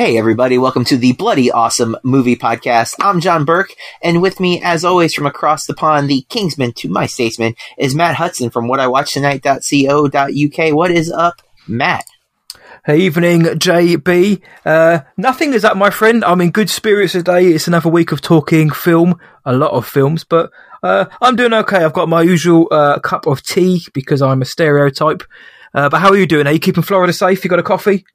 Hey, everybody, welcome to the Bloody Awesome Movie Podcast. I'm John Burke, and with me, as always, from across the pond, the Kingsman to my statesman, is Matt Hudson from whatIwatchtonight.co.uk. What is up, Matt? Hey, evening, JB. Uh, nothing is up, my friend. I'm in good spirits today. It's another week of talking film, a lot of films, but uh, I'm doing okay. I've got my usual uh, cup of tea because I'm a stereotype. Uh, but how are you doing? Are you keeping Florida safe? You got a coffee?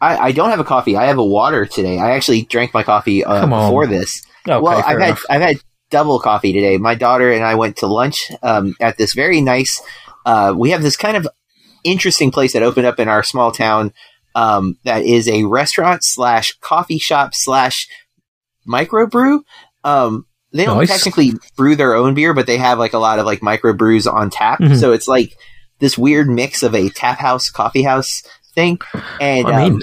I, I don't have a coffee. I have a water today. I actually drank my coffee uh, before this. Okay, well, I've enough. had I've had double coffee today. My daughter and I went to lunch um, at this very nice. Uh, we have this kind of interesting place that opened up in our small town. Um, that is a restaurant slash coffee shop slash microbrew. Um, they don't Nice. technically brew their own beer, but they have like a lot of like microbrews on tap. Mhm. So it's like this weird mix of a tap house, coffee house thing. And I mean, um,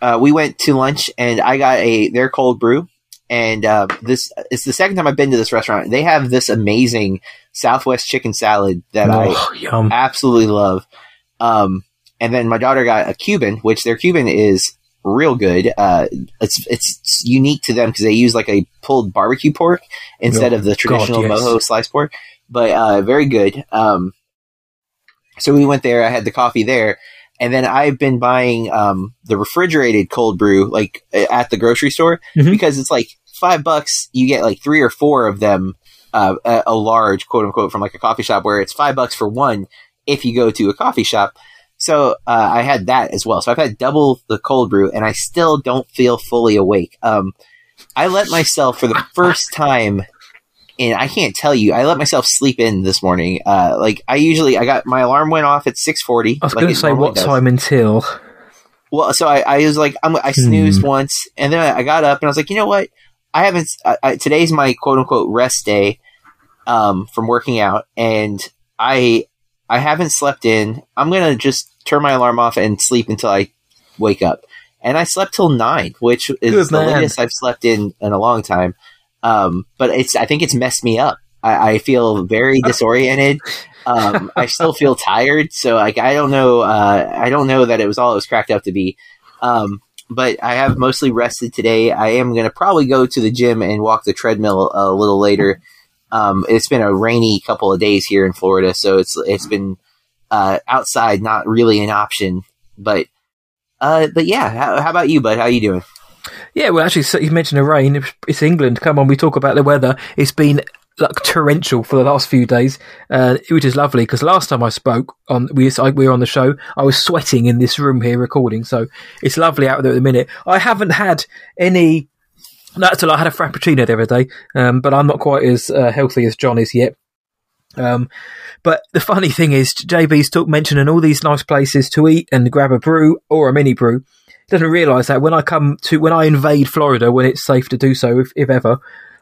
uh, we went to lunch and I got a their cold brew. And uh, this it's the second time I've been to this restaurant. They have this amazing Southwest chicken salad that I oh, yum. absolutely love. Um, and then my daughter got a Cuban, which their Cuban is real good. Uh, it's it's unique to them because they use like a pulled barbecue pork instead Oh, of the traditional yes. mojo sliced pork, but uh, very good. Um, so we went there. I had the coffee there, and then I've been buying um, the refrigerated cold brew like at the grocery store Mhm. because it's like five bucks. You get like three or four of them, uh, a, a large quote unquote from like a coffee shop where it's five bucks for one if you go to a coffee shop. So uh, I had that as well. So I've had double the cold brew, and I still don't feel fully awake. Um, I let myself for the first time, and I can't tell you, I let myself sleep in this morning. Uh, like I usually, I got my alarm went off at six forty. I was going to say what time until. Well, so I, I was like, I'm, I snoozed once, and then I got up and I was like, you know what? I haven't. I, I, today's my quote unquote rest day um, from working out, and I I haven't slept in. I'm gonna just turn my alarm off and sleep until I wake up. And I slept till nine, which is Good the man. latest I've slept in in a long time. Um, but it's I think it's messed me up. I, I feel very disoriented. Um, I still feel tired, so like I don't know. Uh, I don't know that it was all it was cracked up to be. Um, but I have mostly rested today. I am going to probably go to the gym and walk the treadmill a little later. Um, it's been a rainy couple of days here in Florida, so it's it's been uh, outside not really an option. But uh, but yeah, how, how about you, bud? How you doing? Yeah, well, actually, so you mentioned the rain. It's- England. Come on, we talk about the weather. It's been like torrential for the last few days, uh, which is lovely. Because last time I spoke on, we we were on the show. I was sweating in this room here recording, so it's lovely out there at the minute. I haven't had any. That's all. I had a frappuccino the other day, um, but I'm not quite as uh, healthy as John is yet. Um, but the funny thing is, JB's talk mentioning all these nice places to eat and grab a brew or a mini brew. Doesn't realise that when I come to when I invade Florida, when it's safe to do so, if, if ever,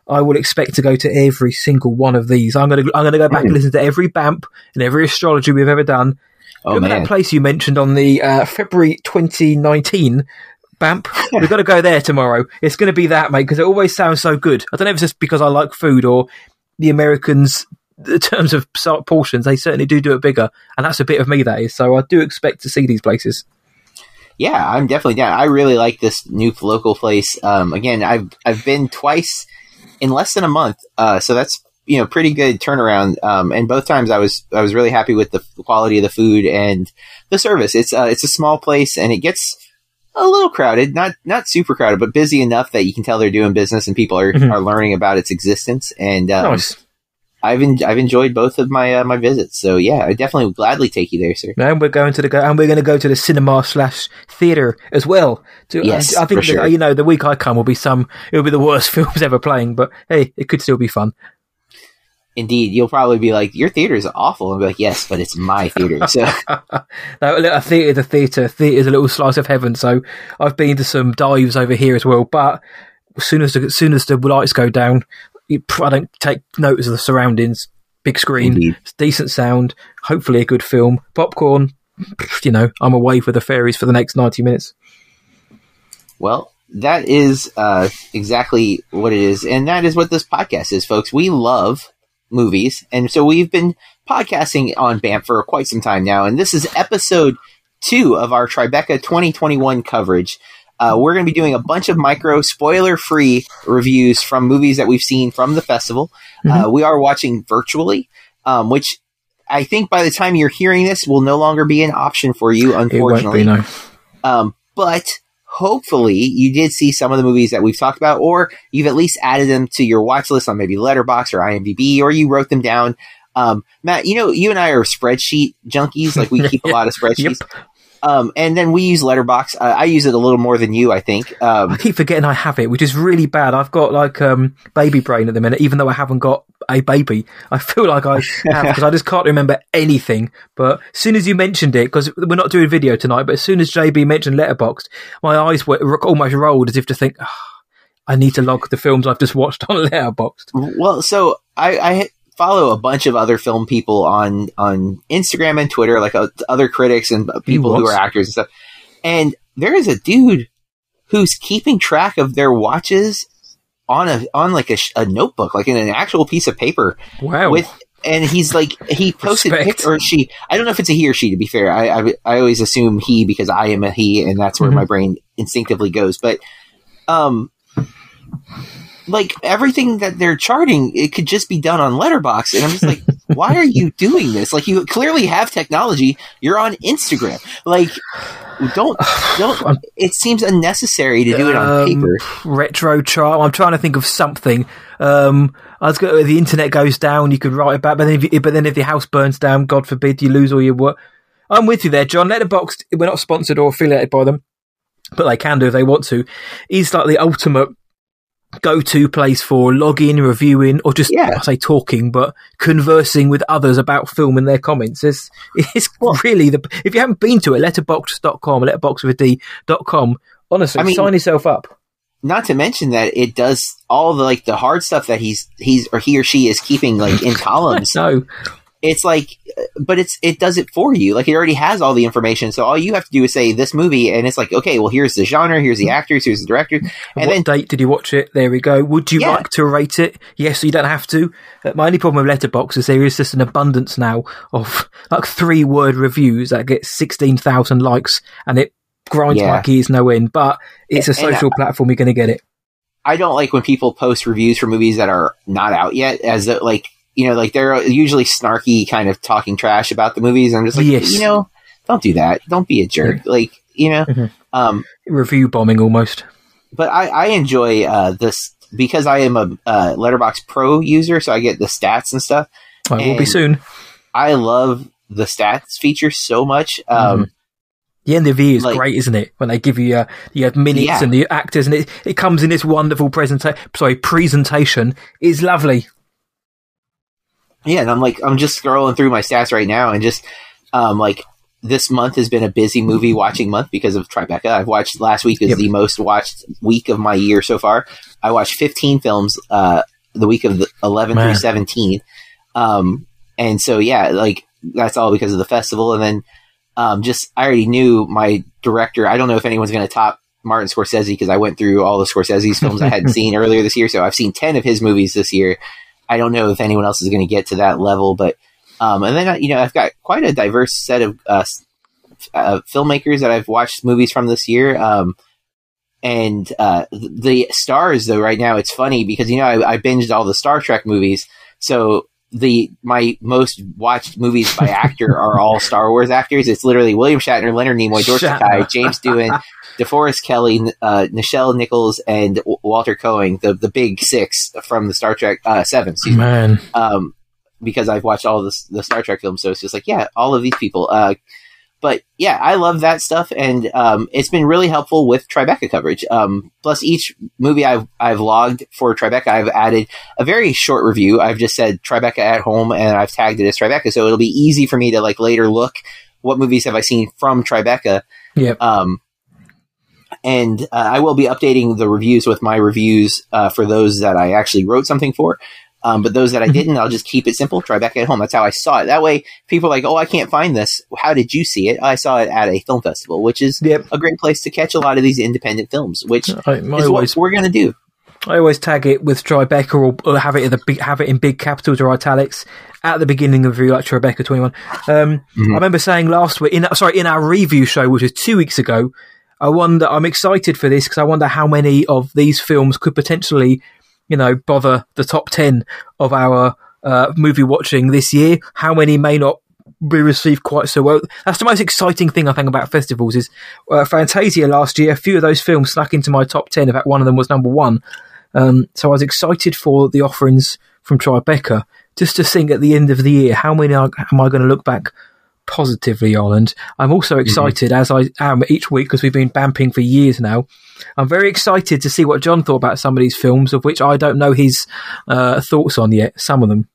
I will expect to go to every single one of these. I'm gonna I'm gonna go back and listen to every BAMP and every astrology we've ever done. Oh Remember man, that place you mentioned on the uh, February 2019 BAMP? We've got to go there tomorrow. It's going to be that, mate, because it always sounds so good. I don't know if it's just because I like food or the Americans, in terms of portions, they certainly do do it bigger. And that's a bit of me, that is. So I do expect to see these places. Yeah, I'm definitely down. I really like this new local place. Um, again, I've I've been twice in less than a month, uh, so that's you know pretty good turnaround. Um, and both times I was I was really happy with the quality of the food and the service. It's uh, it's a small place and it gets a little crowded, not not super crowded, but busy enough that you can tell they're doing business and people are, Mhm. are learning about its existence. And um, nice. I've en- I've enjoyed both of my uh, my visits. So yeah, I definitely would gladly take you there, sir. And we're going to the go, and we're going to go to the cinema slash theater as well. To, Yes, I think for that, sure. you know the week I come will be some. It'll be the worst films ever playing, but hey, it could still be fun. Indeed, you'll probably be like, "Your theater is awful," and be like, "Yes, but it's my theater." So No, look, a theatre, the theatre, theatre is a little slice of heaven. So I've been to some dives over here as well. But as soon as the, as soon as the lights go down, you, I don't take notice of the surroundings. Big screen, Indeed. decent sound, hopefully a good film, popcorn. You know, I'm away for the fairies for the next ninety minutes. Well, that is uh, exactly what it is, and that is what this podcast is, folks. We love movies, and so we've been podcasting on BAMP for quite some time now, and this is episode two of our Tribeca 2021 coverage. Uh, we're going to be doing a bunch of micro spoiler free reviews from movies that we've seen from the festival. Uh, we are watching virtually, um, which I think by the time you're hearing this will no longer be an option for you, unfortunately. be no. Um, but hopefully you did see some of the movies that we've talked about, or you've at least added them to your watch list on maybe Letterboxd or IMDb, or you wrote them down. Um, Matt, you know, you and I are spreadsheet junkies. Like we keep a lot of spreadsheets. Um, and then we use Letterboxd. Uh, I use it a little more than you, I think. I Um, keep forgetting I have it, which is really bad. I've got like um, baby brain at the minute, even though I haven't got a baby. I feel like I have because I just can't remember anything. But as soon as you mentioned it, because we're not doing video tonight, but as soon as JB mentioned Letterboxd, my eyes were almost rolled as if to think, "Ah, I need to log the films I've just watched on Letterboxd. well, so I, I follow a bunch of other film people on on Instagram and Twitter, like uh, other critics and people who are actors and stuff. And there is a dude who's keeping track of their watches on a on like a, a notebook, like in an actual piece of paper Wow. with. And he's like, he posted pic- or she. I don't know if it's a he or she. To be fair, I I, I always assume he because I am a he, and that's where Mhm. my brain instinctively goes. But, um, like everything that they're charting, it could just be done on Letterboxd, and I'm just like, why are you doing this? Like, you clearly have technology. You're on Instagram. Like, don't don't. It seems unnecessary to do it on Um, paper. retro chart. I'm trying to think of something. Um, I was going. The internet goes down. You could write about, but then if you, but then if your house burns down, God forbid, you lose all your work. I'm with you there, John. Letterboxd. We're not sponsored or affiliated by them, but they can do if they want to. Is like the ultimate go-to place for logging, reviewing, or just Yeah. I say talking, but conversing with others about film and their comments. It's it's really the if you haven't been to it, letterbox.com, letterbox with a D dot com. Honestly, I mean- sign yourself up. Not to mention that it does all the like the hard stuff that he's he's or he or she is keeping like in columns. No, it's like but it's it does it for you like it already has all the information so all you have to do is say this movie and it's like okay well here's the genre here's the actors here's the director and what then date did you watch it? There we go. Would you Yeah. like to rate it? Yes, you don't have to. Uh, my only problem with Letterboxd is there is just an abundance now of like three word reviews that get 16,000 likes and it grinds Yeah. my gears no end. But it's a social platform, you're going to get it. i don't like when people post reviews for movies that are not out yet as though, like you know like they're usually snarky kind of talking trash about the movies i'm just like Yes. you know don't do that don't be a jerk like you know Mhm. um Review bombing almost. but I, I enjoy uh, this because I am a uh, Letterboxd Pro user, so I get the stats and stuff. I will be soon. I love the stats feature so much. Um, The end of the year is like- great, isn't it? When they give you uh, you have minutes Yeah. and the actors, and it, it comes in this wonderful presentation. Sorry, presentation. It's lovely. Yeah, and I'm like, I'm just scrolling through my stats right now, and just um, like this month has been a busy movie watching month because of Tribeca. I've watched last week is Yep. the most watched week of my year so far. I watched 15 films uh, the week of the 11 Man. through 17, um, and so yeah, like that's all because of the festival, and then um, just I already knew my director. I don't know if anyone's going to top Martin Scorsese because I went through all the Scorsese's films I hadn't seen earlier this year. So I've seen 10 of his movies this year. I don't know if anyone else is going to get to that level, but um, and then you know I've got quite a diverse set of uh, uh, filmmakers that I've watched movies from this year. Um, and uh, the stars though right now it's funny because you know I, I binged all the Star Trek movies, so the my most watched movies by actor are all Star Wars actors. It's literally William Shatner, Leonard Nimoy, George. Takei, James Doohan, DeForest Kelley, uh, Nichelle Nichols, and W- Walter Koenig, the the big six from the Star Trek uh, seven. Me Man, um, because I've watched all this, the Star Trek films, so it's just like, yeah, all of these people. Uh, but yeah, I love that stuff, and um, it's been really helpful with Tribeca coverage. Um, plus, each movie I've I've logged for Tribeca, I've added a very short review. I've just said Tribeca at home, and I've tagged it as Tribeca, so it'll be easy for me to like later look what movies have I seen from Tribeca. Yep. Um, and uh, I will be updating the reviews with my reviews uh, for those that I actually wrote something for. Um, but those that I didn't, I'll just keep it simple. Tribeca at home. That's how I saw it. That way, people are like, "Oh, I can't find this. How did you see it?" I saw it at a film festival, which is Yep. a great place to catch a lot of these independent films, which I, is always what we're going to do. I always tag it with Tribeca or, or have it in the big, have it in big capitals or italics at the beginning of the review, like Tribeca twenty one. Um, Mhm. I remember saying last week, in sorry, in our review show, which was two weeks ago, I wonder. I'm excited for this because I wonder how many of these films could potentially, you know, bother the top ten of our uh, movie watching this year. How many may not be received quite so well. That's the most exciting thing I think about festivals is uh, Fantasia last year. A few of those films snuck into my top ten. In fact, one of them was number one. Um, so I was excited for the offerings from Tribeca just to think at the end of the year how many are, am I going to look back positively on. And I'm also mm-hmm. excited, mm-hmm. as I am each week, because we've been bamping for years now. I'm very excited to see what John thought about some of these films, of which I don't know his uh, thoughts on yet, some of them.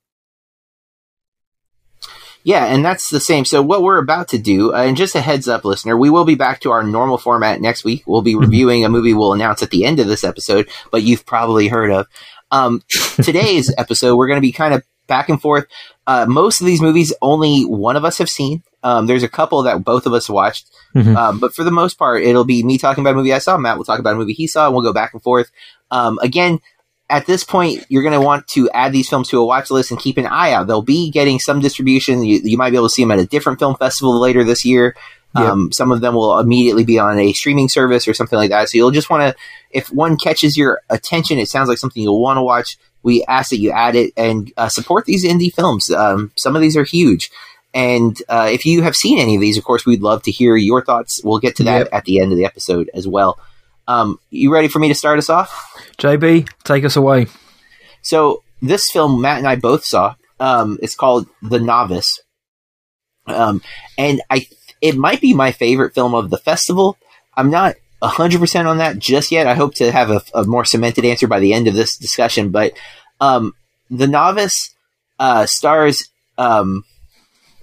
Yeah, and that's the same. So what we're about to do, uh, and just a heads up, listener, we will be back to our normal format next week. We'll be mm-hmm. reviewing a movie we'll announce at the end of this episode, but you've probably heard of. Um, today's episode, we're going to be kind of back and forth. Uh, most of these movies, only one of us have seen. Um, there's a couple that both of us watched, mm-hmm. um, but for the most part, it'll be me talking about a movie I saw. Matt will talk about a movie he saw, and we'll go back and forth. Um, again, at this point, you're going to want to add these films to a watch list and keep an eye out. They'll be getting some distribution. You, you might be able to see them at a different film festival later this year. Yep. Um, some of them will immediately be on a streaming service or something like that. So you'll just want to, if one catches your attention, it sounds like something you'll want to watch. We ask that you add it and uh, support these indie films. Um, some of these are huge. And uh, if you have seen any of these, of course, we'd love to hear your thoughts. We'll get to that yep. at the end of the episode as well. Um, you ready for me to start us off? JB, take us away. So this film, Matt and I both saw. Um, it's called The Novice, um, and I it might be my favorite film of the festival. I'm not hundred percent on that just yet. I hope to have a, a, more cemented answer by the end of this discussion. But um, The Novice uh, stars um,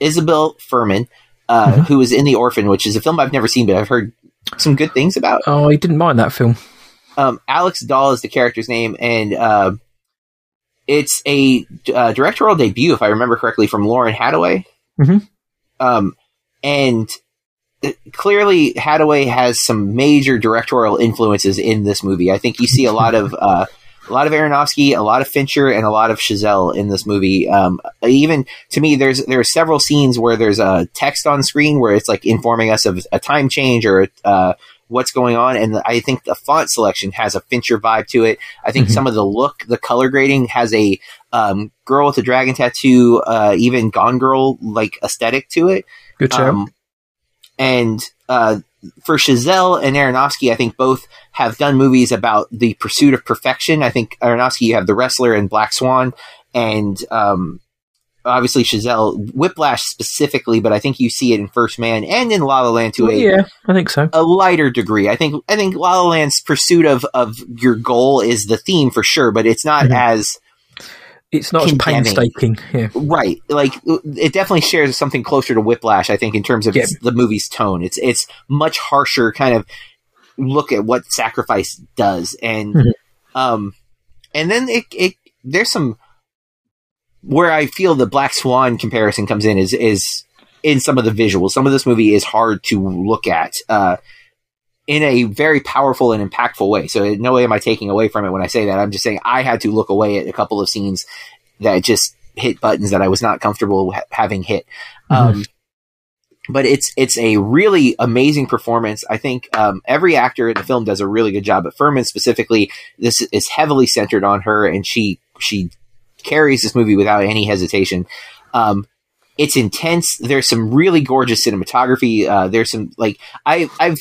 Isabelle Fuhrman, uh, mm-hmm. who is in The Orphan, which is a film I've never seen, but I've heard some good things about. Oh, I didn't mind that film. Um, Alex Dahl is the character's name, and uh, it's a uh, directorial debut, if I remember correctly, from Lauren Hadaway. Mm-hmm. Um, and clearly, Hadaway has some major directorial influences in this movie. I think you see a lot of uh, a lot of Aronofsky, a lot of Fincher, and a lot of Chazelle in this movie. Um, even to me, there's there are several scenes where there's a text on screen where it's like informing us of a time change or uh, what's going on. And I think the font selection has a Fincher vibe to it. I think mm-hmm. some of the look, the color grading has a um, girl with a dragon tattoo, uh, even Gone Girl like aesthetic to it. Good job. Um, and uh, for Chazelle and Aronofsky, I think both have done movies about the pursuit of perfection. I think Aronofsky, you have The Wrestler and Black Swan, and um, obviously Chazelle, Whiplash specifically, but I think you see it in First Man and in La La Land to a yeah, I think so. A lighter degree. I think I think La La Land's pursuit of of your goal is the theme for sure, but it's not mm-hmm. as it's not condemning. as painstaking. Yeah. Right. Like it definitely shares something closer to Whiplash, I think, in terms of yeah. the movie's tone. It's it's much harsher kind of look at what sacrifice does. And mm-hmm. um and then it, it there's some where I feel the Black Swan comparison comes in is is in some of the visuals. Some of this movie is hard to look at uh, in a very powerful and impactful way. So in no way am I taking away from it when I say that. I'm just saying I had to look away at a couple of scenes that just hit buttons that I was not comfortable ha- having hit. Mm-hmm. Um, but it's it's a really amazing performance. I think um, every actor in the film does a really good job. But Fuhrman specifically, this is heavily centered on her, and she she carries this movie without any hesitation. Um, it's intense. There's some really gorgeous cinematography. Uh, there's some like I, I've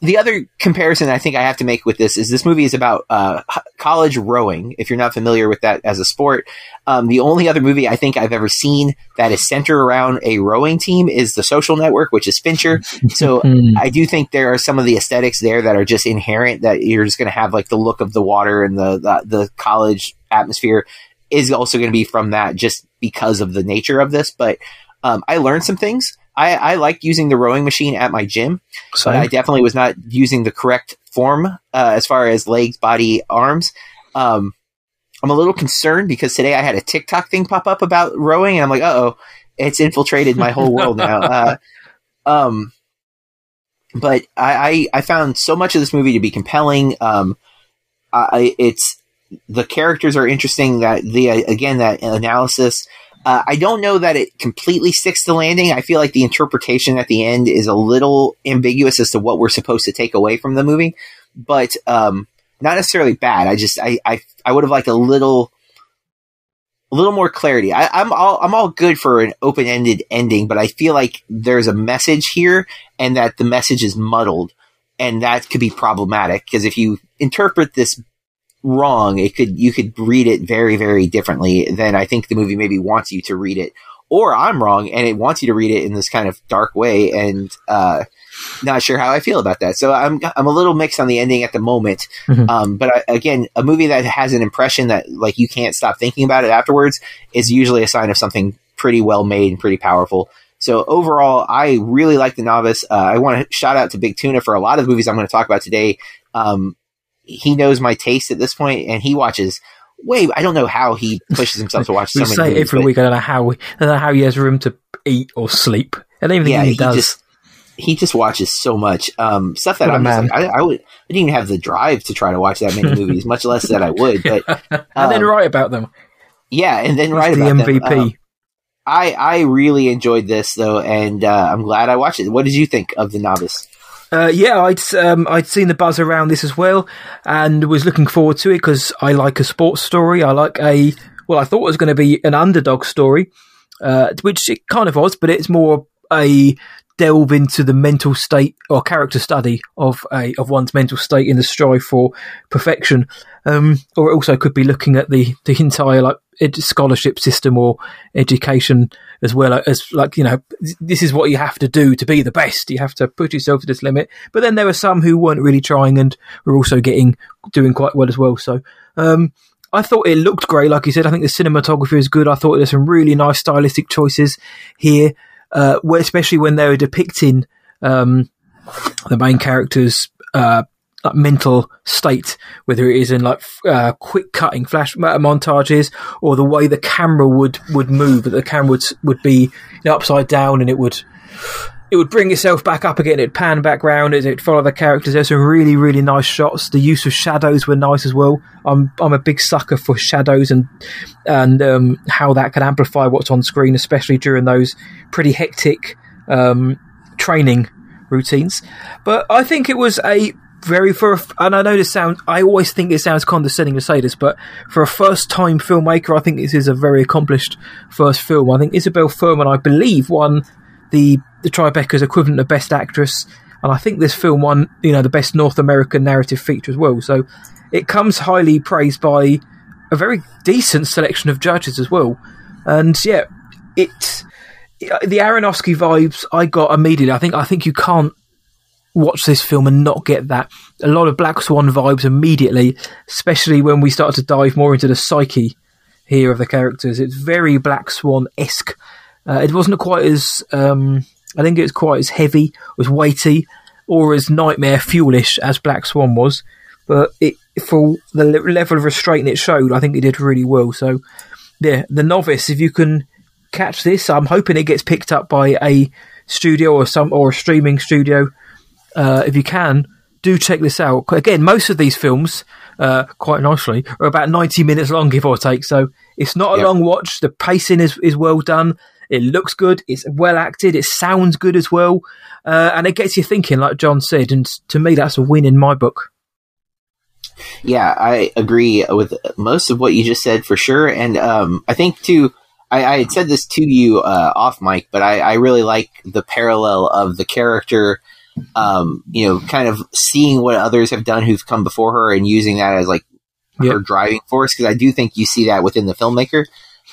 the other comparison I think I have to make with this is this movie is about uh, college rowing. If you're not familiar with that as a sport, um, the only other movie I think I've ever seen that is centered around a rowing team is The Social Network, which is Fincher. So hmm. I do think there are some of the aesthetics there that are just inherent that you're just going to have like the look of the water and the, the, the college atmosphere is also going to be from that just because of the nature of this. But um, I learned some things. I, I like using the rowing machine at my gym, but I definitely was not using the correct form uh, as far as legs, body, arms. Um, I'm a little concerned because today I had a TikTok thing pop up about rowing, and I'm like, oh, it's infiltrated my whole world now. Uh, um, but I, I, I found so much of this movie to be compelling. Um, I, it's the characters are interesting. That the again that analysis. Uh, I don't know that it completely sticks to landing. I feel like the interpretation at the end is a little ambiguous as to what we're supposed to take away from the movie, but um, not necessarily bad. I just I I, I would have liked a little a little more clarity. I, am all I'm all good for an open ended ending, but I feel like there's a message here, and that the message is muddled, and that could be problematic because if you interpret this wrong, it could you could read it very very differently than I think the movie maybe wants you to read it, or I'm wrong and it wants you to read it in this kind of dark way, and uh, not sure how I feel about that. So I'm I'm a little mixed on the ending at the moment. Mm-hmm. Um, but I, again, a movie that has an impression that like you can't stop thinking about it afterwards is usually a sign of something pretty well made and pretty powerful. So overall, I really like The Novice. Uh, I want to shout out to Big Tuna for a lot of the movies I'm going to talk about today. Um, he knows my taste at this point, and he watches. Wait, I don't know how he pushes himself to watch so many. Say movies, every week. I don't know how. I don't know how he has room to eat or sleep. I don't even think yeah, he, he does. Just, he just watches so much um, stuff that what I'm just like, I, I, would. I didn't even have the drive to try to watch that many movies, much less that I would. But um, and then um, write about them. Yeah, and then write the about MVP. Them. Um, I I really enjoyed this though, and uh, I'm glad I watched it. What did you think of the novice? Uh, yeah, I'd um, I'd seen the buzz around this as well, and was looking forward to it because I like a sports story. I like a well, I thought it was going to be an underdog story, uh, which it kind of was, but it's more a delve into the mental state or character study of a of one's mental state in the strive for perfection. Um, or it also could be looking at the the entire like ed- scholarship system or education as well as like you know this is what you have to do to be the best. You have to put yourself to this limit. But then there were some who weren't really trying and were also getting doing quite well as well. So. Um, I thought it looked great, like you said. I think the cinematography is good. I thought there's some really nice stylistic choices here uh, especially when they were depicting um, the main character's uh, like mental state, whether it is in like uh, quick cutting flash montages or the way the camera would would move, that the camera would would be you know, upside down and it would it would bring itself back up again. It'd pan back round as it follow the characters. There's some really, really nice shots. The use of shadows were nice as well. I'm I'm a big sucker for shadows and and um, how that can amplify what's on screen, especially during those pretty hectic um, training routines. But I think it was a very for a, and I know this sounds I always think it sounds condescending to say this, but for a first time filmmaker, I think this is a very accomplished first film. I think Isabelle Fuhrman, I believe, won the the Tribeca's equivalent of Best Actress, and I think this film won you know the Best North American Narrative Feature as well. So it comes highly praised by a very decent selection of judges as well. And yeah, it the Aronofsky vibes I got immediately. I think I think you can't watch this film and not get that. A lot of Black Swan vibes immediately, especially when we start to dive more into the psyche here of the characters. It's very Black Swan esque uh, it wasn't quite as um, I think it was quite as heavy, as weighty, or as nightmare fuelish as Black Swan was. But it for the level of restraint it showed, I think it did really well. So yeah, the novice. If you can catch this, I'm hoping it gets picked up by a studio or some or a streaming studio. Uh, if you can, do check this out. Again, most of these films, uh, quite nicely, are about 90 minutes long, give or take. So it's not a yep. long watch. The pacing is, is well done. It looks good. It's well acted. It sounds good as well. Uh, and it gets you thinking, like John said. And to me, that's a win in my book. Yeah, I agree with most of what you just said for sure. And um, I think, too, I, I, had said this to you uh, off mic, but I, I, really like the parallel of the character, um, you know, kind of seeing what others have done who've come before her and using that as like yep. her driving force. Because I do think you see that within the filmmaker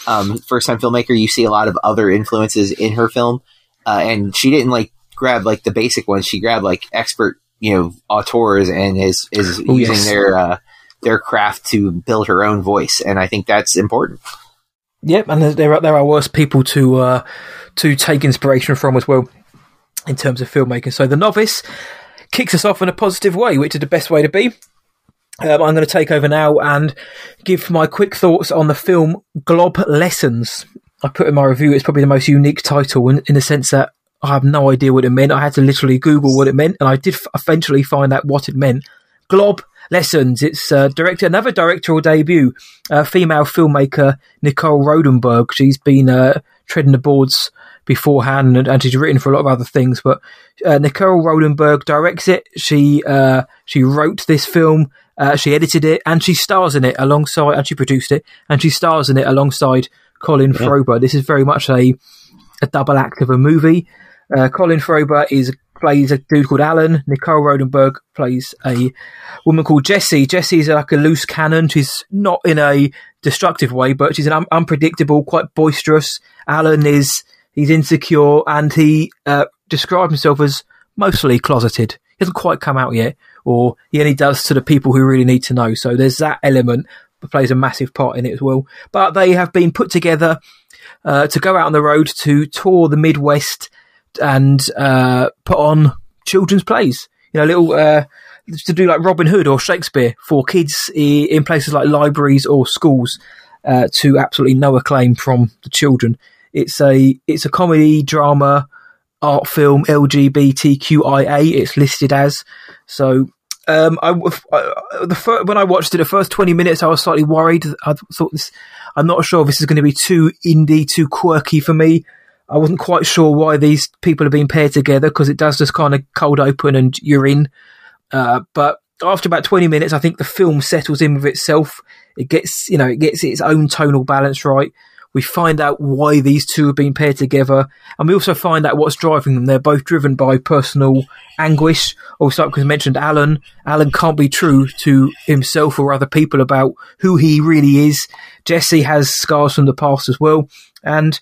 um, first time filmmaker, you see a lot of other influences in her film. Uh, and she didn't like grab like the basic ones. She grabbed like expert, you know, auteurs and is, is oh, using yes. their, uh, their craft to build her own voice. And I think that's important. Yep. And there are, there are worse people to, uh, to take inspiration from as well in terms of filmmaking. So the novice kicks us off in a positive way, which is the best way to be. Um, I'm going to take over now and give my quick thoughts on the film Glob Lessons. I put in my review, it's probably the most unique title in, in the sense that I have no idea what it meant. I had to literally Google what it meant, and I did eventually find out what it meant. Glob Lessons. It's uh, director another directorial debut, uh, female filmmaker Nicole Rodenberg. She's been uh, treading the boards beforehand, and, and, she's written for a lot of other things. But uh, Nicole Rodenberg directs it. She uh, she wrote this film. Uh, she edited it and she stars in it alongside, and she produced it and she stars in it alongside Colin yeah. Froeber. This is very much a a double act of a movie. Uh, Colin Froeber is plays a dude called Alan. Nicole Rodenberg plays a woman called Jessie. Jessie is like a loose cannon. She's not in a destructive way, but she's an un- unpredictable, quite boisterous. Alan is he's insecure and he uh, describes himself as mostly closeted. He hasn't quite come out yet, or he only does to the people who really need to know. So there's that element that plays a massive part in it as well. But they have been put together uh, to go out on the road to tour the Midwest and uh, put on children's plays. You know, little uh, to do like Robin Hood or Shakespeare for kids in places like libraries or schools uh, to absolutely no acclaim from the children. It's a it's a comedy drama art film LGBTQIA. It's listed as so. Um, I, I the first, when I watched it, the first twenty minutes, I was slightly worried. I thought this. I'm not sure if this is going to be too indie, too quirky for me. I wasn't quite sure why these people are being paired together because it does just kind of cold open and you're in. Uh, but after about 20 minutes, I think the film settles in with itself. It gets, you know, it gets its own tonal balance right. We find out why these two have been paired together, and we also find out what's driving them. They're both driven by personal anguish. Also, because I mentioned Alan, Alan can't be true to himself or other people about who he really is. Jesse has scars from the past as well, and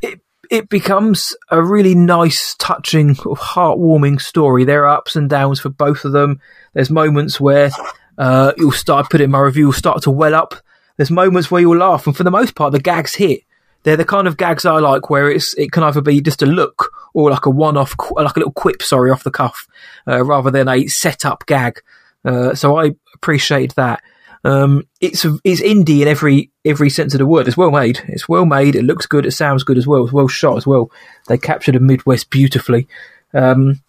it it becomes a really nice, touching, heartwarming story. There are ups and downs for both of them. There's moments where uh, you'll start putting my review will start to well up. There's moments where you'll laugh, and for the most part, the gags hit. They're the kind of gags I like, where it's it can either be just a look or like a one-off, like a little quip, sorry, off the cuff, uh, rather than a set-up gag. Uh, so I appreciate that. Um, it's it's indie in every every sense of the word. It's well made. It's well made. It looks good. It sounds good as well. It's well shot as well. They captured the Midwest beautifully. Um,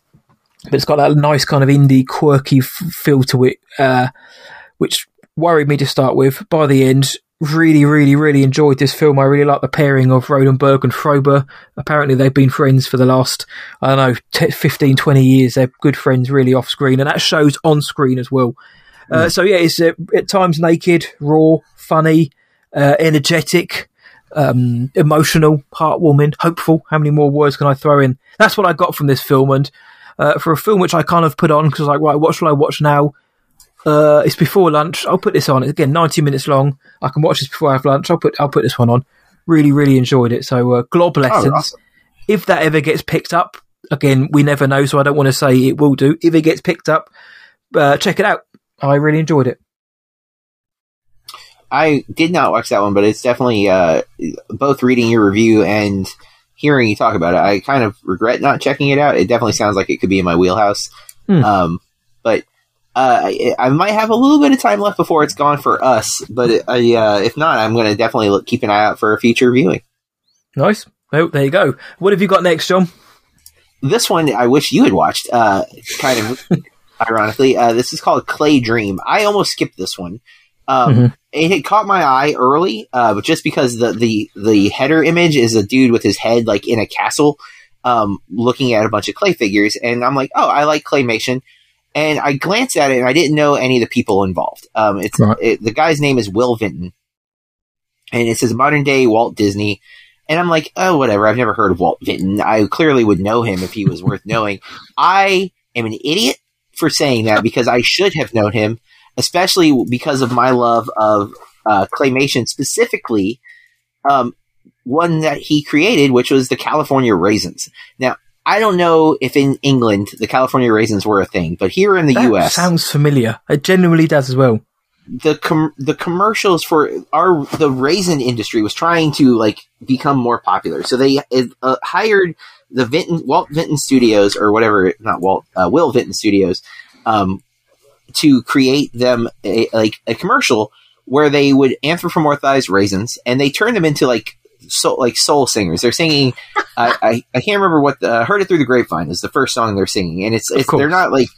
but it's got that nice kind of indie, quirky f- feel to it, uh, which worried me to start with. By the end, really, really, really enjoyed this film. I really like the pairing of Rodenberg and Froeber. Apparently, they've been friends for the last, I don't know, t- 15, 20 years. They're good friends, really off screen, and that shows on screen as well. Uh, hmm. so yeah, it's uh, at times naked, raw, funny, uh, energetic, um, emotional, heartwarming, hopeful. How many more words can I throw in? That's what I got from this film, and uh, for a film which I kind of put on because like, right, what shall I watch now? Uh, it's before lunch. I'll put this on. Again ninety minutes long. I can watch this before I have lunch. I'll put I'll put this one on. Really, really enjoyed it. So, uh, Glob Lessons. Oh, awesome. If that ever gets picked up, again, we never know. So I don't want to say it will do. If it gets picked up, uh, check it out. I really enjoyed it. I did not watch that one, but it's definitely uh, both reading your review and hearing you talk about it. I kind of regret not checking it out. It definitely sounds like it could be in my wheelhouse. Hmm. Um, but uh, I, I, might have a little bit of time left before it's gone for us. But uh, if not, I'm going to definitely look, keep an eye out for a future viewing. Nice. Oh, there you go. What have you got next, John? This one I wish you had watched. Uh, kind of ironically. Uh, this is called Clay Dream. I almost skipped this one. Um, mm-hmm. It had caught my eye early, uh, but just because the, the, the header image is a dude with his head like in a castle, um, looking at a bunch of clay figures, and I'm like, oh, I like claymation. And I glanced at it, and I didn't know any of the people involved. Um, it's right. it, the guy's name is Will Vinton, and it says modern day Walt Disney. And I'm like, oh, whatever. I've never heard of Walt Vinton. I clearly would know him if he was worth knowing. I am an idiot for saying that because I should have known him, especially because of my love of uh, claymation, specifically um, one that he created, which was the California Raisins. Now, I don't know if in England the California Raisins were a thing, but here in the that U.S., sounds familiar. It genuinely does as well. The com- the commercials for our the raisin industry was trying to like become more popular, so they uh, hired the Vinton, Walt Vinton Studios or whatever, not Walt, uh, Will Vinton Studios, um, to create them a, like a commercial where they would anthropomorphize raisins and they turned them into like soul, like soul singers. They're singing. I, I, I can't remember what the, heard it through the grapevine is the first song they're singing, and it's it's they're not like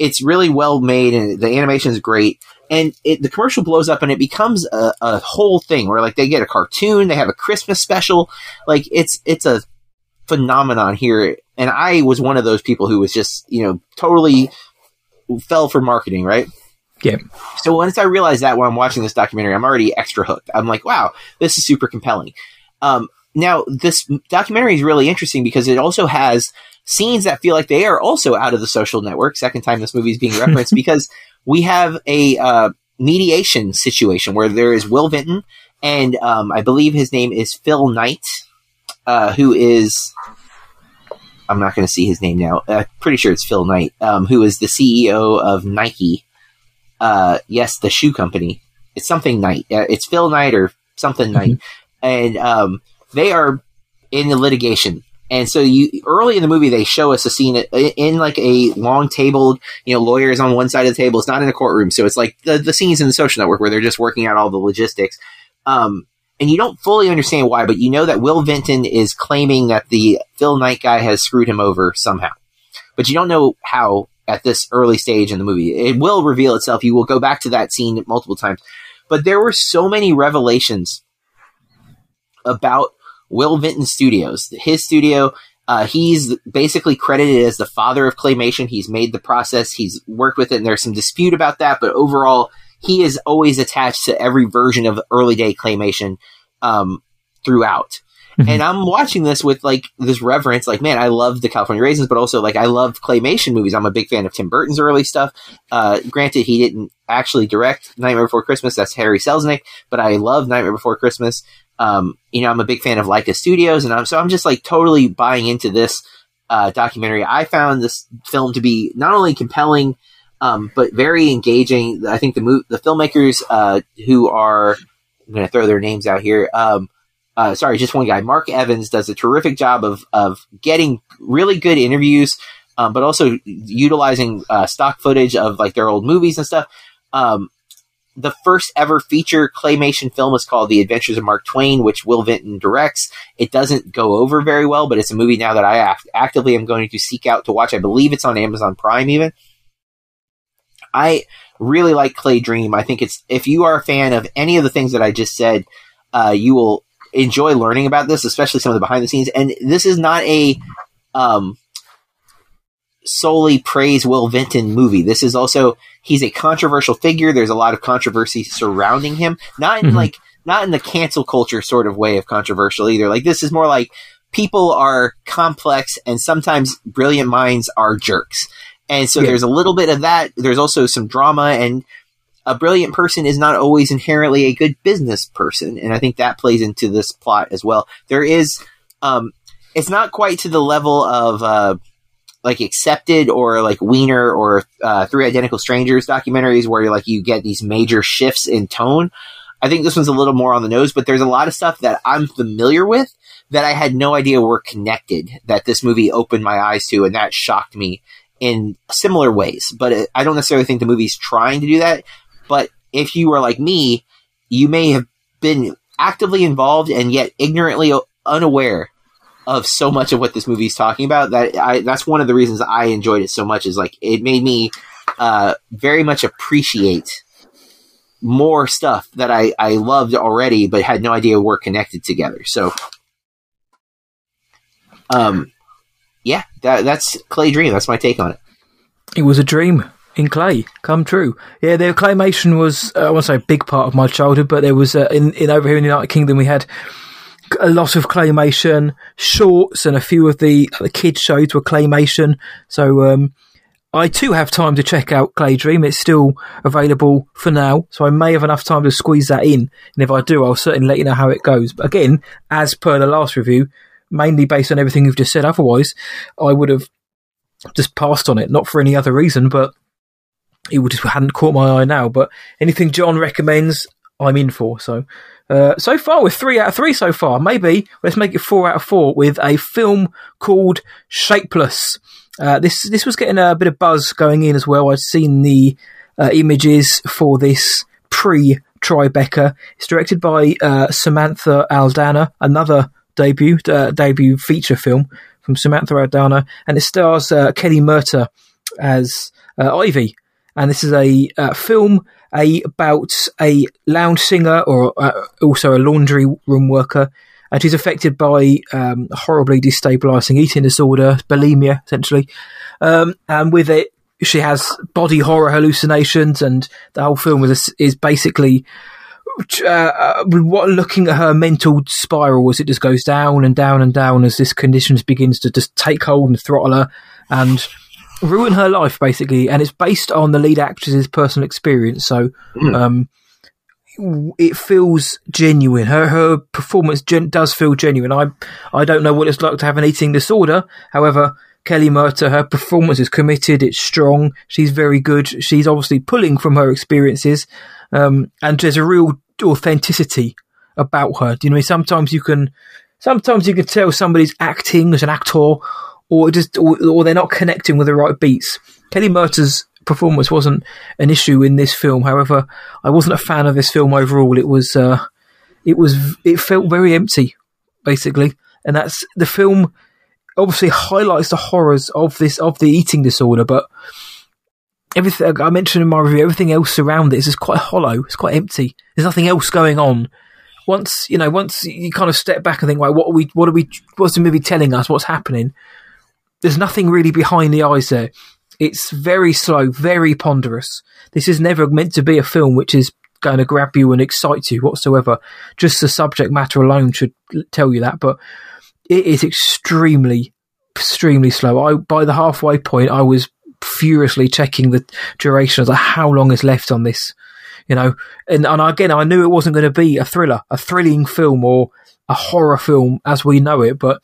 it's really well made and the animation is great. And it, the commercial blows up and it becomes a, a whole thing where like they get a cartoon, they have a Christmas special. Like it's, it's a phenomenon here. And I was one of those people who was just, you know, totally fell for marketing, right? Yeah. So once I realized that when I'm watching this documentary, I'm already extra hooked. I'm like, wow, this is super compelling. Um, now, this documentary is really interesting because it also has scenes that feel like they are also out of the social network. Second time this movie is being referenced because we have a uh, mediation situation where there is Will Vinton and um, I believe his name is Phil Knight, uh, who is I'm not going to see his name now. I'm pretty sure it's Phil Knight, um, who is the CEO of Nike. Uh, yes, the shoe company. It's something Knight. Uh, it's Phil Knight or something Knight, mm-hmm. and um, they are in the litigation and so you early in the movie they show us a scene in like a long tabled, you know, lawyers on one side of the table. It's not in a courtroom, so it's like the, the scenes in the social network where they're just working out all the logistics. Um, and you don't fully understand why, but you know that Will Vinton is claiming that the Phil Knight guy has screwed him over somehow. But you don't know how at this early stage in the movie. It will reveal itself. You will go back to that scene multiple times. But there were so many revelations about Will Vinton Studios. His studio, uh, he's basically credited as the father of claymation. He's made the process, he's worked with it, and there's some dispute about that, but overall, he is always attached to every version of early day claymation um, throughout. And I'm watching this with like this reverence, like, man, I love the California Raisins, but also like I love claymation movies. I'm a big fan of Tim Burton's early stuff. Uh, granted, he didn't actually direct Nightmare Before Christmas. That's Harry Selznick, but I love Nightmare Before Christmas. Um, you know, I'm a big fan of Laika Studios, and I'm, so I'm just like totally buying into this uh, documentary. I found this film to be not only compelling, um, but very engaging. I think the mo- the filmmakers uh, who are I'm going to throw their names out here. Um, uh, sorry, just one guy. Marq Evans does a terrific job of of getting really good interviews, um, but also utilizing uh, stock footage of like their old movies and stuff. Um, the first ever feature claymation film is called The Adventures of Mark Twain, which Will Vinton directs. It doesn't go over very well, but it's a movie now that I act- actively am going to seek out to watch. I believe it's on Amazon Prime even. I really like Clay Dream. I think it's if you are a fan of any of the things that I just said, uh, you will enjoy learning about this, especially some of the behind the scenes. And this is not a um, solely praise Will Vinton movie. This is also he's a controversial figure. There's a lot of controversy surrounding him. Not in mm-hmm. like not in the cancel culture sort of way of controversial either. Like this is more like people are complex and sometimes brilliant minds are jerks. And so yeah. there's a little bit of that. There's also some drama and a brilliant person is not always inherently a good business person. And I think that plays into this plot as well. There is, um, it's not quite to the level of, uh, like accepted or like Weiner or uh, Three Identical Strangers documentaries where like you get these major shifts in tone. I think this one's a little more on the nose, but there's a lot of stuff that I'm familiar with that I had no idea were connected that this movie opened my eyes to, and that shocked me in similar ways. But it, I don't necessarily think the movie's trying to do that. But if you are like me, you may have been actively involved and yet ignorantly unaware of so much of what this movie is talking about that I that's one of the reasons I enjoyed it so much is like it made me uh, very much appreciate more stuff that I, I loved already but had no idea were connected together. So um yeah, that that's Clay Dream. That's my take on it. It was a dream in clay come true. Yeah, the claymation was uh, I won't say a big part of my childhood, but there was uh, in in over here in the United Kingdom we had a lot of claymation shorts and a few of the, the kids shows were claymation. So, um, I too have time to check out Clay Dream. It's still available for now, so I may have enough time to squeeze that in. And if I do, I'll certainly let you know how it goes. But again, as per the last review, mainly based on everything you've just said, otherwise, I would have just passed on it, not for any other reason, but it would just hadn't caught my eye now. But anything John recommends, I'm in for. So uh, so far, we're three out of three so far. Maybe let's make it four out of four with a film called Shapeless. Uh, this this was getting a bit of buzz going in as well. I'd seen the uh, images for this pre Tribeca. It's directed by uh, Samantha Aldana, another debut uh, debut feature film from Samantha Aldana, and it stars Kelly Murtagh as uh, Ivy, and this is a uh, film a about a lounge singer or uh, also a laundry room worker, and she's affected by um, horribly destabilizing eating disorder, bulimia, essentially. Um, and with it, she has body horror hallucinations, and the whole film is is basically. Uh, what looking at her mental spiral as it just goes down and down and down as this condition begins to just take hold and throttle her and ruin her life basically and it's based on the lead actress's personal experience so Mm. um it feels genuine her her performance gen- does feel genuine i i don't know what it's like to have an eating disorder however Kelly Murtagh her performance is committed it's strong she's very good she's obviously pulling from her experiences um and there's a real authenticity about her do you know what I mean? sometimes you can sometimes you can tell somebody's acting as an actor or just or, or they're not connecting with the right beats. Kelly Murtagh's performance wasn't an issue in this film. However, I wasn't a fan of this film overall. It was uh, it was it felt very empty, basically, and that's the film. Obviously, highlights the horrors of this of the eating disorder, but everything I mentioned in my review, everything else around it is just quite hollow. It's quite empty. There's nothing else going on. Once you know, once you kind of step back and think, right, what are we, what are we, what's the movie telling us? What's happening? There's nothing really behind the eyes there. It's very slow, very ponderous. This is never meant to be a film which is going to grab you and excite you whatsoever. Just the subject matter alone should tell you that, but it is extremely, extremely slow. I by the halfway point, I was furiously checking the duration. of like, how long is left on this? You know, and and again, I knew it wasn't going to be a thriller, a thrilling film, or a horror film as we know it, but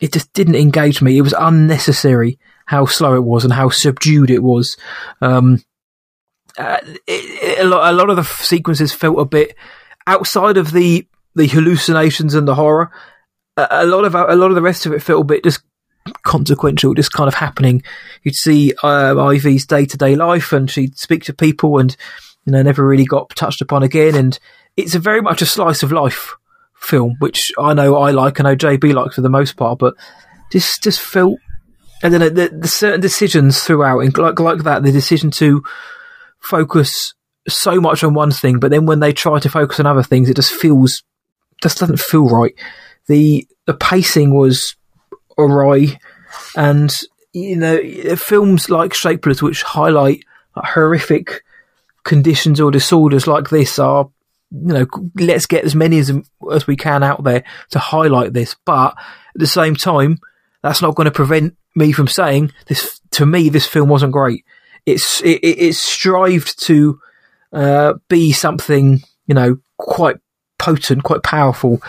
it just didn't engage me. It was unnecessary how slow it was and how subdued it was. Um, uh, it, it, a, lot, a lot of the sequences felt a bit outside of the the hallucinations and the horror. A, a lot of a lot of the rest of it felt a bit just consequential, just kind of happening. You'd see uh, Ivy's day to day life, and she'd speak to people, and you know, never really got touched upon again. And it's a very much a slice of life film, which I know I like, I know JB likes for the most part, but just just felt. Don't know the, the certain decisions throughout, and like like that, the decision to focus so much on one thing, but then when they try to focus on other things, it just feels just doesn't feel right. The the pacing was awry, and you know films like Shapeless, which highlight horrific conditions or disorders like this, are you know let's get as many as as we can out there to highlight this, but at the same time, that's not going to prevent me from saying this. To me, this film wasn't great. It's it, it, strived to uh, be something you know quite potent, quite powerful,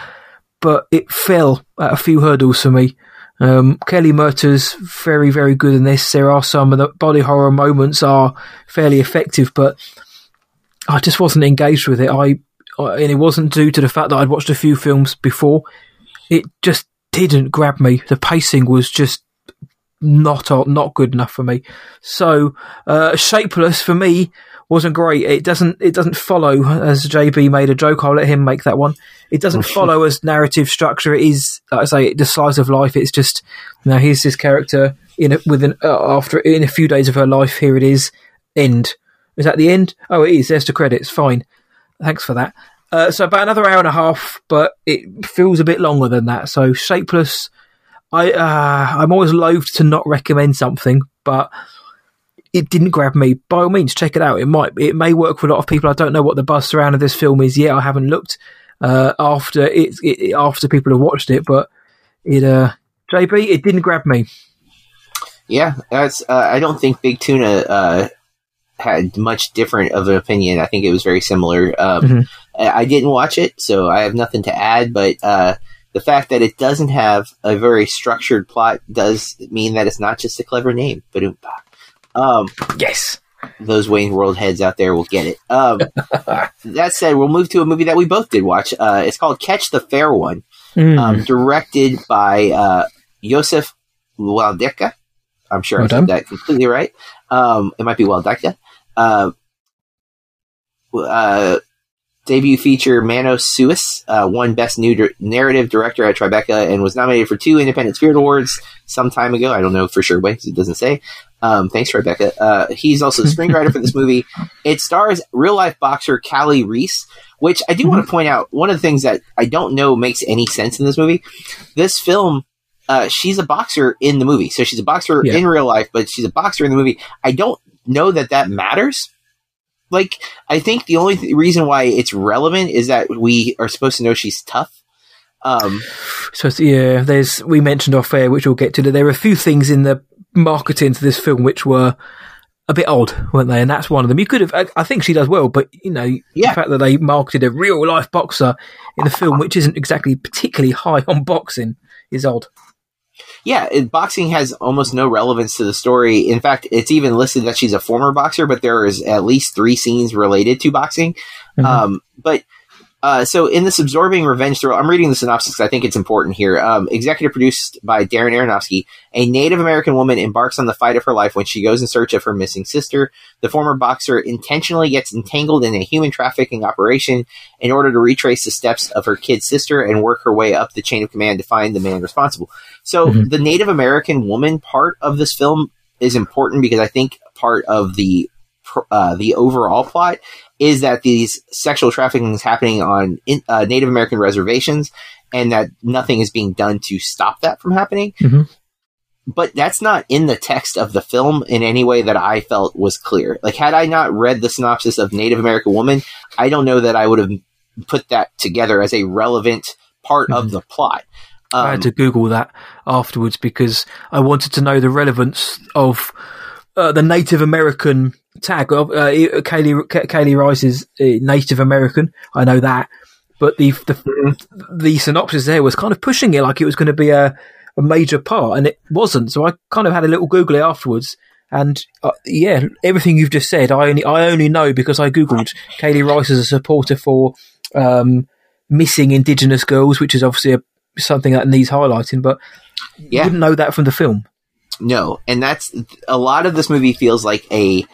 but it fell at a few hurdles for me. Um, Kelly Murtagh's very, very good in this. There are some of the body horror moments are fairly effective, but I just wasn't engaged with it. I and it wasn't due to the fact that I'd watched a few films before. It just didn't grab me. The pacing was just not not good enough for me. So, uh, Shapeless for me wasn't great. It doesn't it doesn't follow as JB made a joke. I'll let him make that one. It doesn't follow as narrative structure. It is, like I say, the slice of life. It's just you know here's this character in a, within uh, after in a few days of her life. Here it is. End. Is that the end? Oh, it is. There's the credits. Fine. Thanks for that. Uh, so about another hour and a half, but it feels a bit longer than that. So Shapeless. I uh, I'm always loath to not recommend something, but it didn't grab me. By all means, check it out. It might it may work for a lot of people. I don't know what the buzz surrounding this film is yet. I haven't looked uh, after it, it after people have watched it, but it uh, JB it didn't grab me. Yeah, that's. Uh, I don't think Big Tuna uh, had much different of an opinion. I think it was very similar. Um, Mhm. I I didn't watch it, so I have nothing to add. But uh, the fact that it doesn't have a very structured plot does mean that it's not just a clever name. But um, Yes. those Wayne World heads out there will get it. Um, that said, we'll move to a movie that we both did watch. Uh, it's called Catch the Fair One, Mm. um, directed by uh, Josef Wladyka. I'm sure Well I said done. that completely right. Um, it might be Wladyka. Uh, uh, debut feature Manos Sucias uh, won Best New Dir- Narrative Director at Tribeca and was nominated for two Independent Spirit Awards some time ago. I don't know for sure when because it doesn't say. Um, thanks, Tribeca. Uh, he's also the screenwriter for this movie. It stars real life boxer Kali Reis, which I do want to point out. One of the things that I don't know makes any sense in this movie. This film. Uh, she's a boxer in the movie, so she's a boxer Yeah. in real life, but she's a boxer in the movie. I don't know that that matters like I think the only th- reason why it's relevant is that we are supposed to know she's tough. Um, So yeah, there's we mentioned off air, which we'll get to. That there were a few things in the marketing to this film which were a bit odd, weren't they? And that's one of them. You could have, I, I think she does well, but you know, Yeah. the fact that they marketed a real life boxer in a film which isn't exactly particularly high on boxing is odd. Yeah, it, boxing has almost no relevance to the story. In fact, it's even listed that she's a former boxer, but there is at least three scenes related to boxing. Mhm. Um, but uh, so in this absorbing revenge thriller, I'm reading the synopsis. I think it's important here. Um, executive produced by Darren Aronofsky, a Native American woman embarks on the fight of her life when she goes in search of her missing sister. The former boxer intentionally gets entangled in a human trafficking operation in order to retrace the steps of her kid sister and work her way up the chain of command to find the man responsible. So Mhm. the Native American woman part of this film is important because I think part of the uh, the overall plot is that these sexual trafficking is happening on in, uh, Native American reservations, and that nothing is being done to stop that from happening. Mhm. But that's not in the text of the film in any way that I felt was clear. Like, had I not read the synopsis of Native American Woman, I don't know that I would have put that together as a relevant part of Mhm. the plot. I Um, had to Google that afterwards because I wanted to know the relevance of uh, the Native American tag. Of uh, Kali Kali Reis is uh, Native American. I know that, but the the, the synopsis there was kind of pushing it like it was going to be a, a major part, and it wasn't. So I kind of had a little Google it afterwards. And uh, yeah, everything you've just said, I only I only know because I googled Kali Reis as a supporter for um, missing Indigenous girls, which is obviously a, something that needs highlighting. But you Yeah. wouldn't know that from the film. No, and that's a lot of this movie feels like a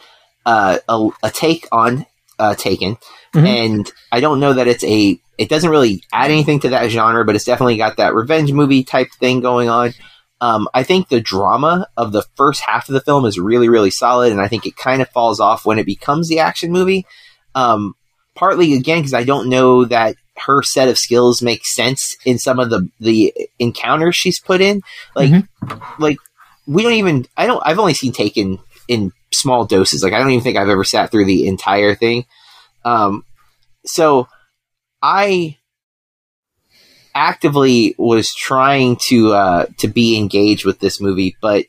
uh, a, a take on uh, Taken, Mhm. and I don't know that it's a. It doesn't really add anything to that genre, but it's definitely got that revenge movie type thing going on. Um, I think the drama of the first half of the film is really, really solid, and I think it kind of falls off when it becomes the action movie. Um, partly again because I don't know that her set of skills makes sense in some of the the encounters she's put in. Like, Mhm. like we don't even. I don't. I've only seen Taken in small doses. Like I don't even think I've ever sat through the entire thing. Um, so I actively was trying to uh, to be engaged with this movie, but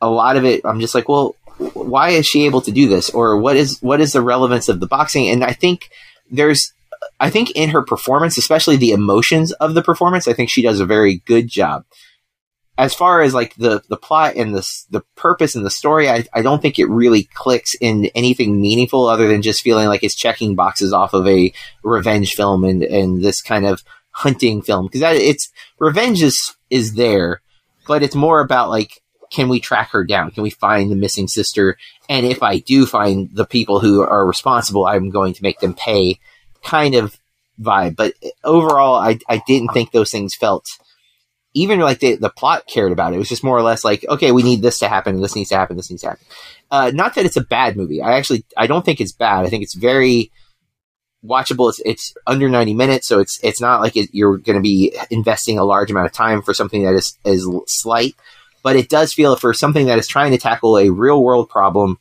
a lot of it, I'm just like, well, why is she able to do this, or what is what is the relevance of the boxing? And I think there's, I think in her performance, especially the emotions of the performance, I think she does a very good job. As far as like the the plot and the the purpose and the story, I, I don't think it really clicks in anything meaningful other than just feeling like it's checking boxes off of a revenge film and and this kind of hunting film because it's revenge is is there, but it's more about like can we track her down? Can we find the missing sister? And if I do find the people who are responsible, I'm going to make them pay kind of vibe. But overall, I, I didn't think those things felt even like the, the plot cared about it. It was just more or less like, okay, we need this to happen. This needs to happen. This needs to happen. Uh, not that it's a bad movie. I actually, I don't think it's bad. I think it's very watchable. It's, it's under 90 minutes. So it's, it's not like it, you're going to be investing a large amount of time for something that is, is slight but it does feel for something that is trying to tackle a real world problem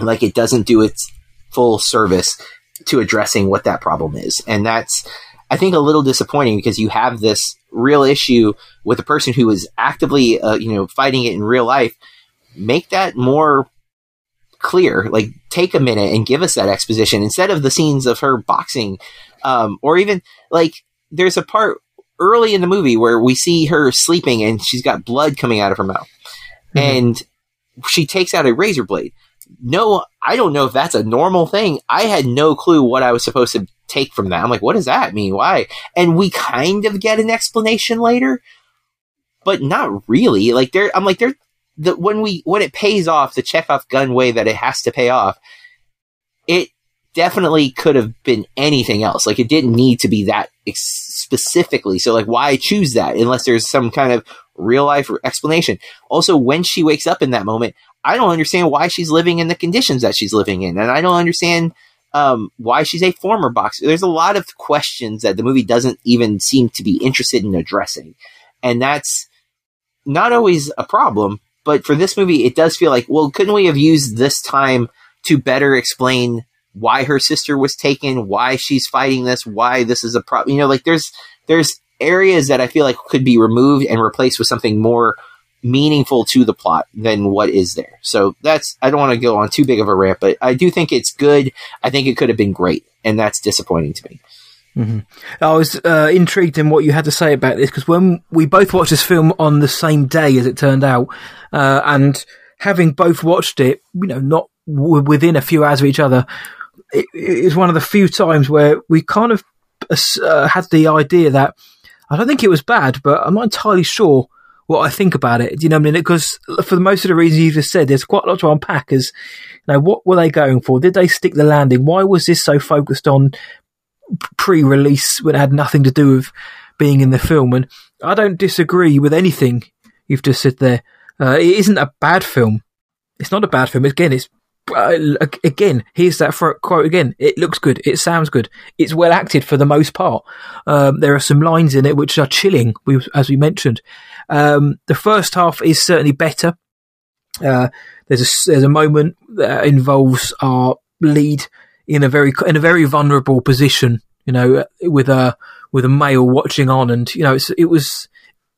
like it doesn't do its full service to addressing what that problem is. And that's i think a little disappointing because you have this real issue with a person who is actively uh, you know fighting it in real life. Make that more clear. Like take a minute and give us that exposition instead of the scenes of her boxing um, or even like there's a part early in the movie where we see her sleeping and she's got blood coming out of her mouth. Mhm. and she takes out a razor blade no i don't know if that's a normal thing i had no clue what i was supposed to take from that i'm like what does that mean why and we kind of get an explanation later but not really like there i'm like there the when we when it pays off the chekhov gun way that it has to pay off it definitely could have been anything else. Like it didn't need to be that ex- specifically. So like why choose that unless there's some kind of real life explanation. Also, when she wakes up in that moment, I don't understand why she's living in the conditions that she's living in, and I don't understand um, why she's a former boxer. There's a lot of questions that the movie doesn't even seem to be interested in addressing, and that's not always a problem. But for this movie, it does feel like, well, couldn't we have used this time to better explain why her sister was taken, why she's fighting this, why this is a problem? You know, like there's there's areas that I feel like could be removed and replaced with something more meaningful to the plot than what is there. So that's I don't want to go on too big of a rant, but I do think it's good. I think it could have been great, and that's disappointing to me. Mm-hmm. I was uh, intrigued in what you had to say about this because when we both watched this film on the same day, as it turned out, uh, and having both watched it, you know, not w- within a few hours of each other, it, was one of the few times where we kind of uh, had the idea that I don't think it was bad, but I'm not entirely sure what I think about it. Do you know what I mean? Because for most of the reasons you just said, there's quite a lot to unpack. As you know, what were they going for? Did they stick the landing? Why was this so focused on pre-release when it had nothing to do with being in the film? And I don't disagree with anything you've just said there. Uh, it isn't a bad film. It's not a bad film. Again, it's uh, again, here's that quote again. It looks good. It sounds good. It's well acted for the most part. Um, there are some lines in it which are chilling, as we mentioned. Um, the first half is certainly better. Uh, there's a there's a moment that involves our lead in a very in a very vulnerable position. You know, with a with a male watching on, and you know, it was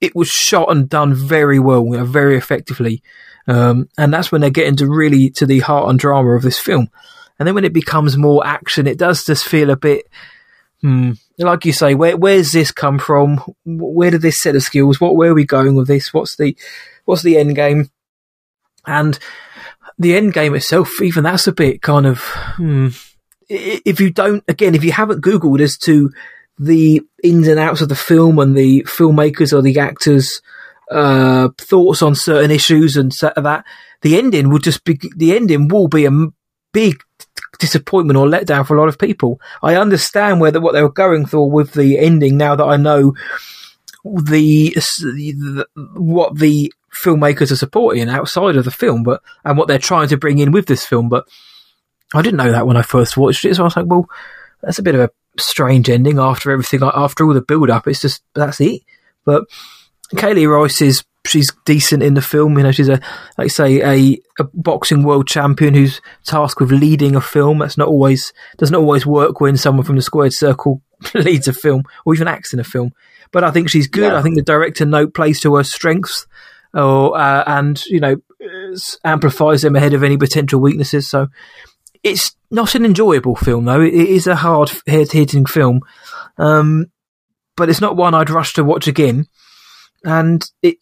it was shot and done very well, very effectively. Um, and that's when they get into really to the heart and drama of this film. And then when it becomes more action, it does just feel a bit, hmm, like you say, where where's this come from? Where did this set of skills? What where are we going with this? What's the what's the end game? And the end game itself, even that's a bit kind of, hmm, if you don't, again, if you haven't Googled as to the ins and outs of the film and the filmmakers or the actors' uh, thoughts on certain issues and that, the ending would just be the ending will be a big disappointment or letdown for a lot of people. I understand whether what they were going for with the ending now that I know the, the what the filmmakers are supporting outside of the film, but and what they're trying to bring in with this film. But I didn't know that when I first watched it, so I was like, well, that's a bit of a strange ending after everything, after all the build up. It's just that's it. But Kali Reis is she's decent in the film. You know, she's a like say a, a boxing world champion who's tasked with leading a film. That's not always doesn't always work when someone from the squared circle leads a film or even acts in a film. But I think she's good. Yeah. I think the director note plays to her strengths, or uh, and you know amplifies them ahead of any potential weaknesses. So it's not an enjoyable film though. It is a hard hitting film, um, but it's not one I'd rush to watch again. And it,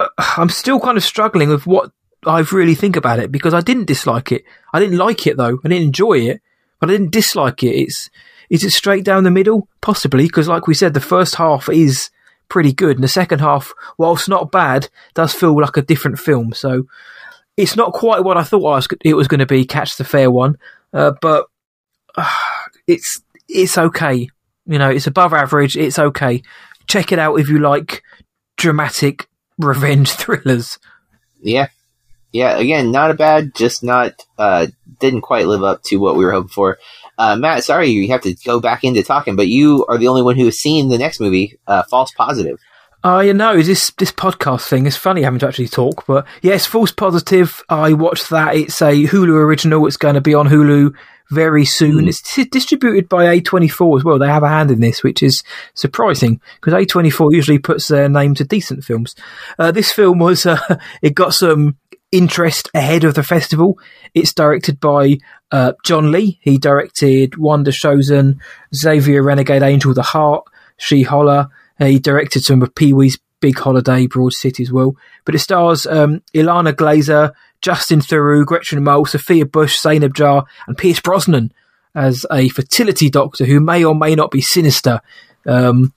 uh, I'm still kind of struggling with what I really think about it because I didn't dislike it. I didn't like it though. I didn't enjoy it, but I didn't dislike it. It's is it straight down the middle? Possibly because, like we said, the first half is pretty good, and the second half, whilst not bad, does feel like a different film. So it's not quite what I thought it was going to be. Catch the fair one, uh, but uh, it's it's okay. You know, it's above average. It's okay. Check it out if you like dramatic revenge thrillers. Yeah. Yeah, again, not a bad, just not, uh, didn't quite live up to what we were hoping for. Uh, Matt, sorry you have to go back into talking, but you are the only one who has seen the next movie, uh, False Positive. Oh, you know, this this podcast thing is funny having to actually talk, but yes, False Positive. I watched that. It's a Hulu original. It's going to be on Hulu very soon. Mm. It's distributed by A24 as well. They have a hand in this, which is surprising because A24 usually puts their name to decent films. Uh, this film was, uh, it got some interest ahead of the festival. It's directed by uh, John Lee. He directed Wonder Showzen, Xavier Renegade Angel the Heart, She Holler. he directed some of Pee Wee's Big Holiday, Broad City as well. But it stars um, Ilana Glazer, Justin Theroux, Gretchen Mol, Sophia Bush, Zainab Jah, and Pierce Brosnan as a fertility doctor who may or may not be sinister. Um,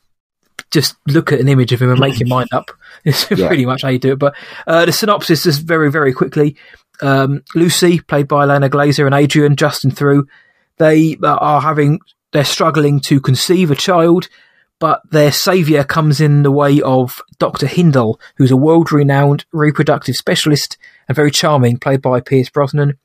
just look at an image of him and make your mind up. It's yeah. pretty much how you do it. But uh, the synopsis is very, very quickly. Um, Lucy, played by Ilana Glazer, and Adrian, Justin Theroux, They are having, they're struggling to conceive a child, but their savior comes in the way of Dr. Hindle, who's a world renowned reproductive specialist and very charming, played by Pierce Brosnan.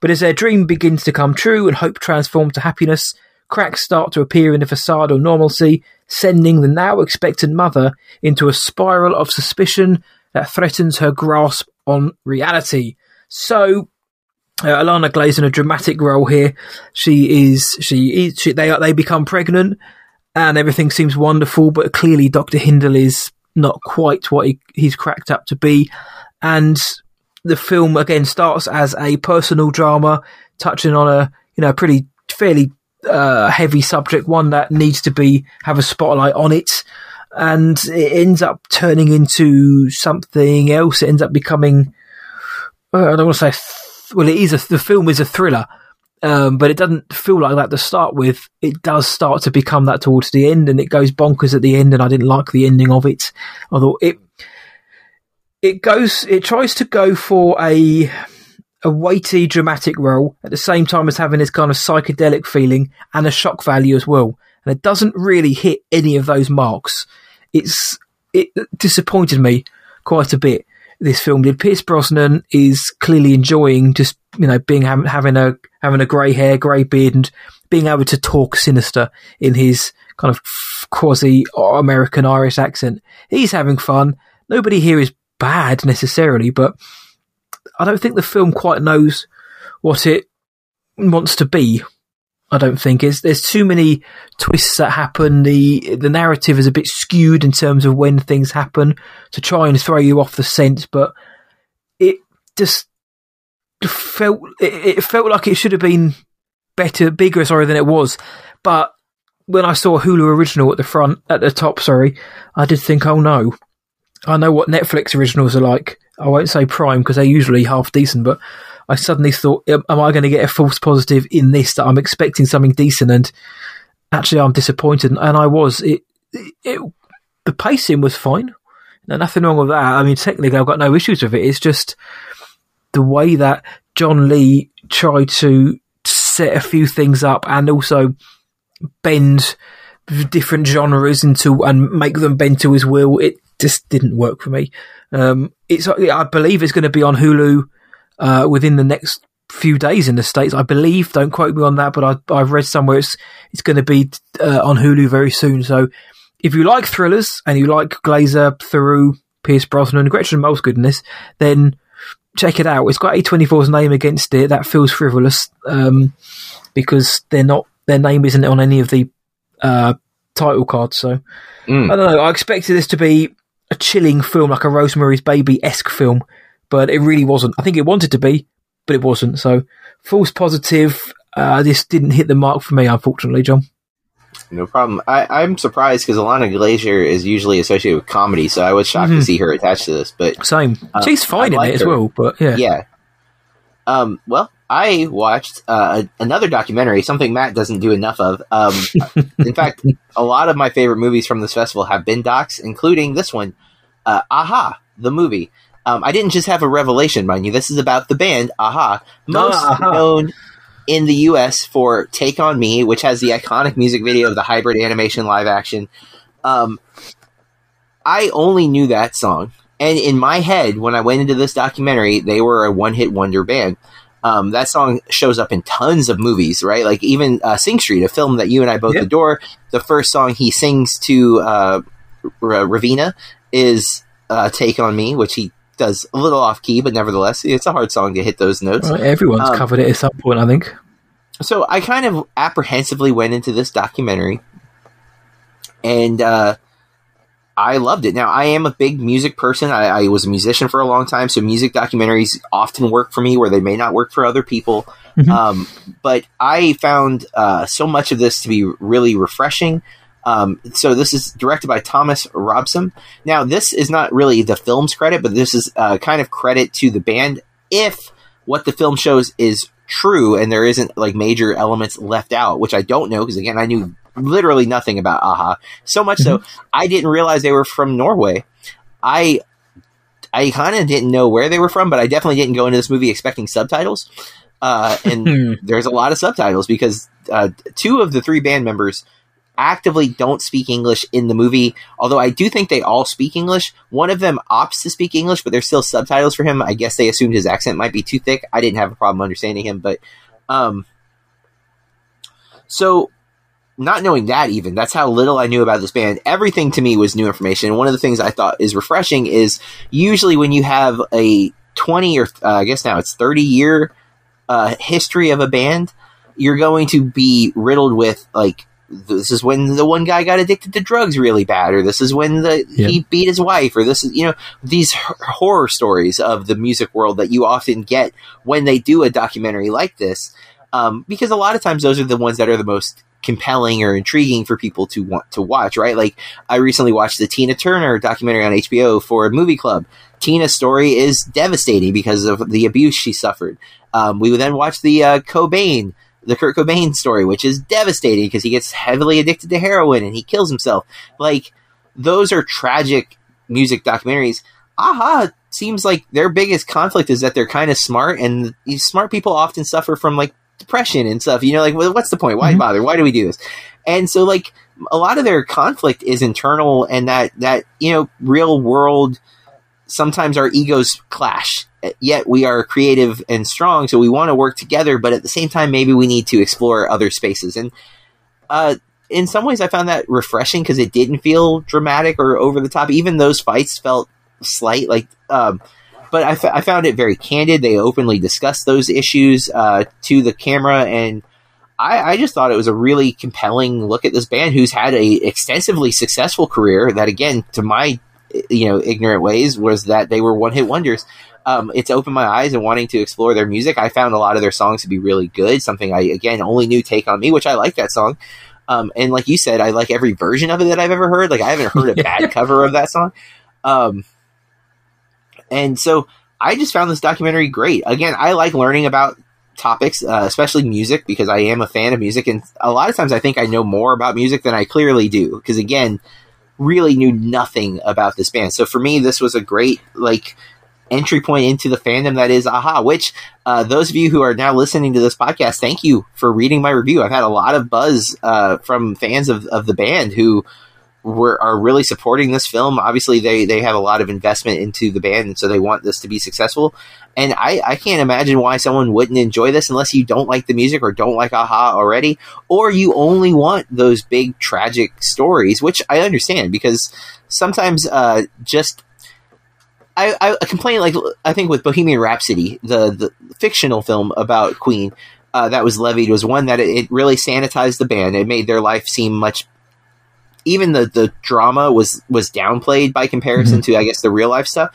But as their dream begins to come true and hope transforms to happiness, cracks start to appear in the facade of normalcy, sending the now expectant mother into a spiral of suspicion that threatens her grasp on reality. So, uh, Ilana Glazer in a dramatic role here. She is she is she, they they become pregnant and everything seems wonderful, but clearly Doctor Hindle is not quite what he, he's cracked up to be, and the film again starts as a personal drama touching on a you know pretty fairly uh, heavy subject, one that needs to be have a spotlight on it, and it ends up turning into something else. It ends up becoming uh, I don't want to say th- well, it is a, the film is a thriller. Um, but it doesn't feel like that to start with. It does start to become that towards the end, and it goes bonkers at the end. And I didn't like the ending of it. Although it it goes, it tries to go for a a weighty, dramatic role at the same time as having this kind of psychedelic feeling and a shock value as well. And it doesn't really hit any of those marks. It's it disappointed me quite a bit. This film did. Pierce Brosnan is clearly enjoying just you know being having a having a grey hair, grey beard, and being able to talk sinister in his kind of quasi American Irish accent. He's having fun. Nobody here is bad necessarily, but I don't think the film quite knows what it wants to be. I don't think it's, there's too many twists that happen. The the narrative is a bit skewed in terms of when things happen to try and throw you off the scent, but it just felt it, it felt like it should have been better, bigger, sorry, than it was. But when I saw Hulu original at the front, at the top, sorry, I did think, oh no, I know what Netflix originals are like. I won't say Prime because they're usually half decent, but I suddenly thought, am I going to get a false positive in this that I'm expecting something decent? And actually, I'm disappointed, and I was. It, it, it the pacing was fine. No, nothing wrong with that. I mean, technically, I've got no issues with it. It's just the way that John Lee tried to set a few things up and also bend different genres into and make them bend to his will. It just didn't work for me. Um, it's I believe it's going to be on Hulu uh, within the next few days in the states. I believe. Don't quote me on that, but I, have read somewhere it's it's going to be uh, on Hulu very soon. So if you like thrillers and you like Glazer, Theroux, Pierce Brosnan, and Gretchen Mol's goodness, then check it out. It's got A24's name against it. That feels frivolous um, because they're not their name isn't on any of the uh, title cards. So mm. I don't know. I expected this to be a chilling film, like a Rosemary's Baby esque film, but it really wasn't. I think it wanted to be, but it wasn't. So false positive. Uh, this didn't hit the mark for me, unfortunately, John. No problem. I, am surprised because Ilana Glazer is usually associated with comedy, so I was shocked mm-hmm. to see her attached to this. But same, uh, she's fine in it as well. But yeah, yeah. Um, well, I watched uh, another documentary, something Matt doesn't do enough of. Um, in fact, a lot of my favorite movies from this festival have been docs, including this one, uh, Aha, the movie. Um, I didn't just have a revelation, mind you. This is about the band Aha, most uh-huh. known in the US for Take On Me, which has the iconic music video of the hybrid animation live action. Um, I only knew that song. And in my head, when I went into this documentary, they were a one hit wonder band. Um, that song shows up in tons of movies, right? Like even uh, Sing Street, a film that you and I both yep. adore. The first song he sings to uh, R- Raphina is uh, "Take on Me," which he does a little off key, but nevertheless, it's a hard song to hit those notes. Well, everyone's um, covered it at some point, I think. So I kind of apprehensively went into this documentary, and uh, I loved it. Now I am a big music person. I, I, was a musician for a long time, so music documentaries often work for me where they may not work for other people. Mm-hmm. Um, but I found uh, so much of this to be really refreshing. Um, so this is directed by Thomas Robsahm. Now this is not really the film's credit, but this is uh, kind of credit to the band if what the film shows is true and there isn't like major elements left out, which I don't know because again I knew literally nothing about Aha. So much mm-hmm. so I didn't realize they were from Norway. I I kind of didn't know where they were from, but I definitely didn't go into this movie expecting subtitles. uh, and there's a lot of subtitles because uh, two of the three band members actively don't speak English in the movie. Although I do think they all speak English. One of them opts to speak English, but there's still subtitles for him. I guess they assumed his accent might be too thick. I didn't have a problem understanding him, but um, so not knowing that even that's how little I knew about this band. Everything to me was new information. One of the things I thought is refreshing is usually when you have a 20 or uh, I guess now it's 30 year uh, history of a band, you're going to be riddled with like this is when the one guy got addicted to drugs really bad, or this is when the Yeah. he beat his wife, or this is you know these h- horror stories of the music world that you often get when they do a documentary like this, um, because a lot of times those are the ones that are the most compelling or intriguing for people to want to watch, right? Like I recently watched the Tina Turner documentary on HBO for a Movie Club. Tina's story is devastating because of the abuse she suffered. Um, we would then watch the uh, Cobain, the Kurt Cobain story, which is devastating because he gets heavily addicted to heroin and he kills himself. Like those are tragic music documentaries. Aha seems like their biggest conflict is that they're kind of smart, and smart people often suffer from like depression and stuff. You know, like well, what's the point? Why Mhm. bother? Why do we do this? And so, like a lot of their conflict is internal, and that that you know, real world. Sometimes our egos clash. Yet we are creative and strong, so we want to work together. But at the same time, maybe we need to explore other spaces. And uh, in some ways, I found that refreshing because it didn't feel dramatic or over the top. Even those fights felt slight, like. Um, but I, f- I found it very candid. They openly discussed those issues uh, to the camera, and I, I just thought it was a really compelling look at this band who's had a extensively successful career. That again, to my you know ignorant ways, was that they were one hit wonders. Um, it's opened my eyes and wanting to explore their music. I found a lot of their songs to be really good. Something I again only knew "Take on Me," which I like that song. Um, and like you said, I like every version of it that I've ever heard. Like I haven't heard a bad cover of that song. Um, and so I just found this documentary great. Again, I like learning about topics, uh, especially music, because I am a fan of music. And a lot of times I think I know more about music than I clearly do. Because again, really knew nothing about this band. So for me, this was a great, like, entry point into the fandom that is aha which uh, those of you who are now listening to this podcast thank you for reading my review i've had a lot of buzz uh, from fans of, of the band who were are really supporting this film. Obviously, they they have a lot of investment into the band, and so they want this to be successful. And I, I can't imagine why someone wouldn't enjoy this unless you don't like the music or don't like Aha already, or you only want those big tragic stories, which I understand because sometimes uh, just I, I complain like I think with Bohemian Rhapsody, the the fictional film about Queen. Uh, that was levied was one that it, it really sanitized the band. It made their life seem much even the the drama was was downplayed by comparison mm-hmm. to I guess the real life stuff.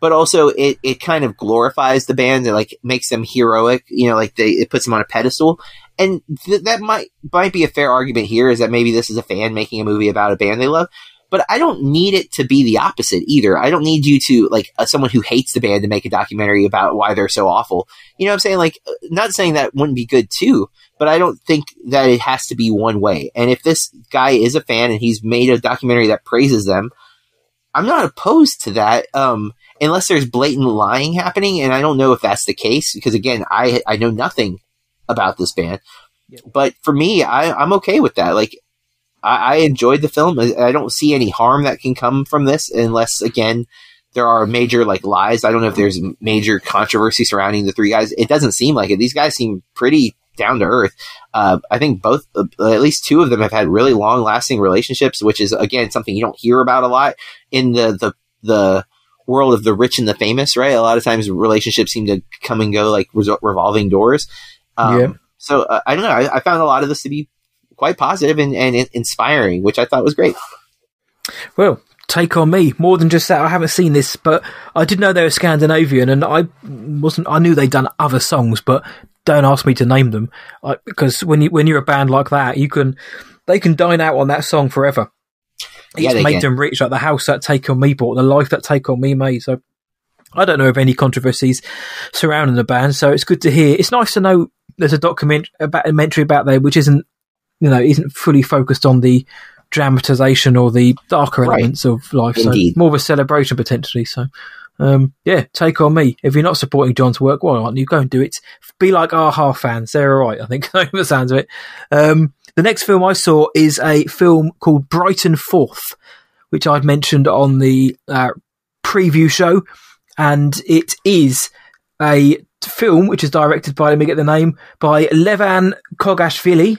But also it, it kind of glorifies the band and like makes them heroic, you know, like they it puts them on a pedestal. And th- that might might be a fair argument here is that maybe this is a fan making a movie about a band they love. But I don't need it to be the opposite either. I don't need you to like uh, someone who hates the band to make a documentary about why they're so awful. You know what I'm saying? Like, uh, not saying that wouldn't be good too, but I don't think that it has to be one way. And if this guy is a fan and he's made a documentary that praises them, I'm not opposed to that. Um, unless there's blatant lying happening, and I don't know if that's the case because again, I I know nothing about this band. But for me, I, I'm okay with that. Like, I, I enjoyed the film. I, I don't see any harm that can come from this, unless again there are major like lies. I don't know if there's major controversy surrounding the three guys. It doesn't seem like it. These guys seem pretty down to earth. Uh, I think both, uh, at least two of them, have had really long lasting relationships, which is again something you don't hear about a lot in the the the world of the rich and the famous. Right, a lot of times relationships seem to come and go like revolving doors. Um, Yeah. So uh, I don't know. I, I found a lot of this to be quite positive and, and inspiring, which I thought was great. Well, take on me more than just that. I haven't seen this, but I did know they were Scandinavian, and I wasn't. I knew they'd done other songs, but don't ask me to name them I, because when you when you're a band like that, you can they can dine out on that song forever. It's Yeah, they made can. them rich, like the house that Take on Me bought, the life that Take on Me made. So I don't know of any controversies surrounding the band, so it's good to hear. It's nice to know there's a document about a documentary about there which isn't you know isn't fully focused on the dramatization or the darker Right. elements of life. Indeed. So more of a celebration potentially. So Um, yeah, take on me. If you're not supporting John's work, why aren't you? Go and do it. Be like our fans. They're all right, I think, by the sounds of it. Um, the next film I saw is a film called Brighton Fourth, which I'd mentioned on the uh, preview show. And it is a film which is directed by, let me get the name, by Levan Koguashvili,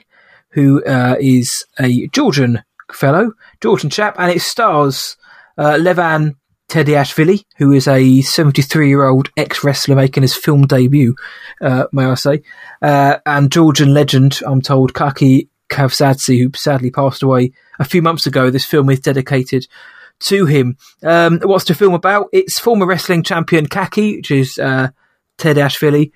who uh, is a Georgian fellow, Georgian chap, and it stars uh, Levan Tediashvili, who is a 73 year old ex wrestler making his film debut, uh, may I say, uh, and Georgian legend, I'm told, Kakhi Kavsadze, who sadly passed away a few months ago. This film is dedicated to him. Um, what's the film about? It's former wrestling champion Kakhi, which is uh, Tediashvili,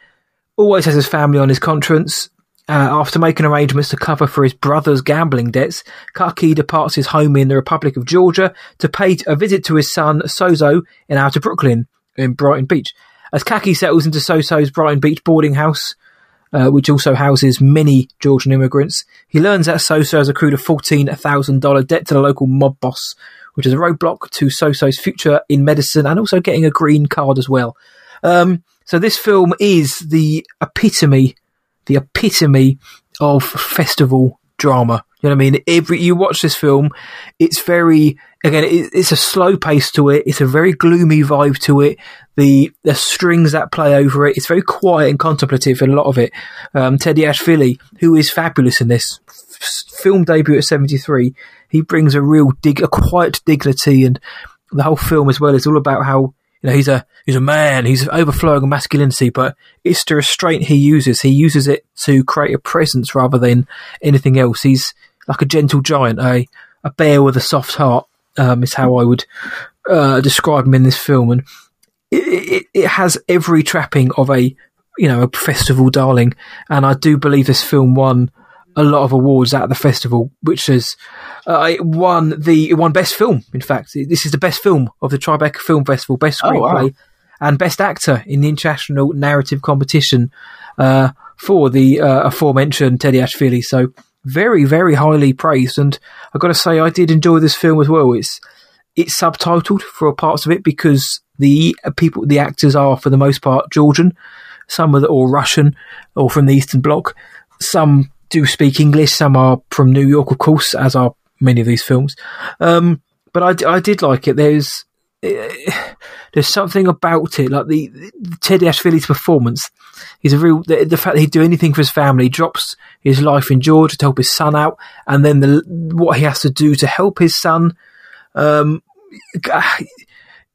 always has his family on his conscience. Uh, after making arrangements to cover for his brother's gambling debts, Kakhi departs his home in the Republic of Georgia to pay a visit to his son Sozo in outer Brooklyn in Brighton Beach. As Kakhi settles into Sozo's Brighton Beach boarding house, uh, which also houses many Georgian immigrants, he learns that Sozo has accrued a $14,000 debt to the local mob boss, which is a roadblock to Sozo's future in medicine and also getting a green card as well. Um, so this film is the epitome the epitome of festival drama. You know what I mean? Every you watch this film, it's very again, it, it's a slow pace to it. It's a very gloomy vibe to it. The the strings that play over it, it's very quiet and contemplative in a lot of it. Um, Tediashvili, who is fabulous in this f- film debut at seventy three, he brings a real dig, a quiet dignity, and the whole film as well is all about how know, he's a he's a man. He's overflowing masculinity, but it's the restraint he uses. He uses it to create a presence rather than anything else. He's like a gentle giant, a a bear with a soft heart. Um, is how I would uh, describe him in this film, and it, it, it has every trapping of a you know a festival darling. And I do believe this film won a lot of awards at the festival, which has uh, it won the it won best film. In fact, this is the best film of the Tribeca Film Festival, best screenplay, oh, wow. and best actor in the international narrative competition uh, for the uh, aforementioned Tediashvili. So very, very highly praised. And I've got to say, I did enjoy this film as well. It's it's subtitled for parts of it because the people, the actors are for the most part Georgian, some the, or Russian, or from the Eastern Bloc. Some do speak English. Some are from New York, of course, as are many of these films. Um, but I, I did like it. There's uh, there's something about it, like the, the Tediashvili's performance. He's a real the, the, fact that he'd do anything for his family, drops his life in Georgia to help his son out, and then the what he has to do to help his son. Um,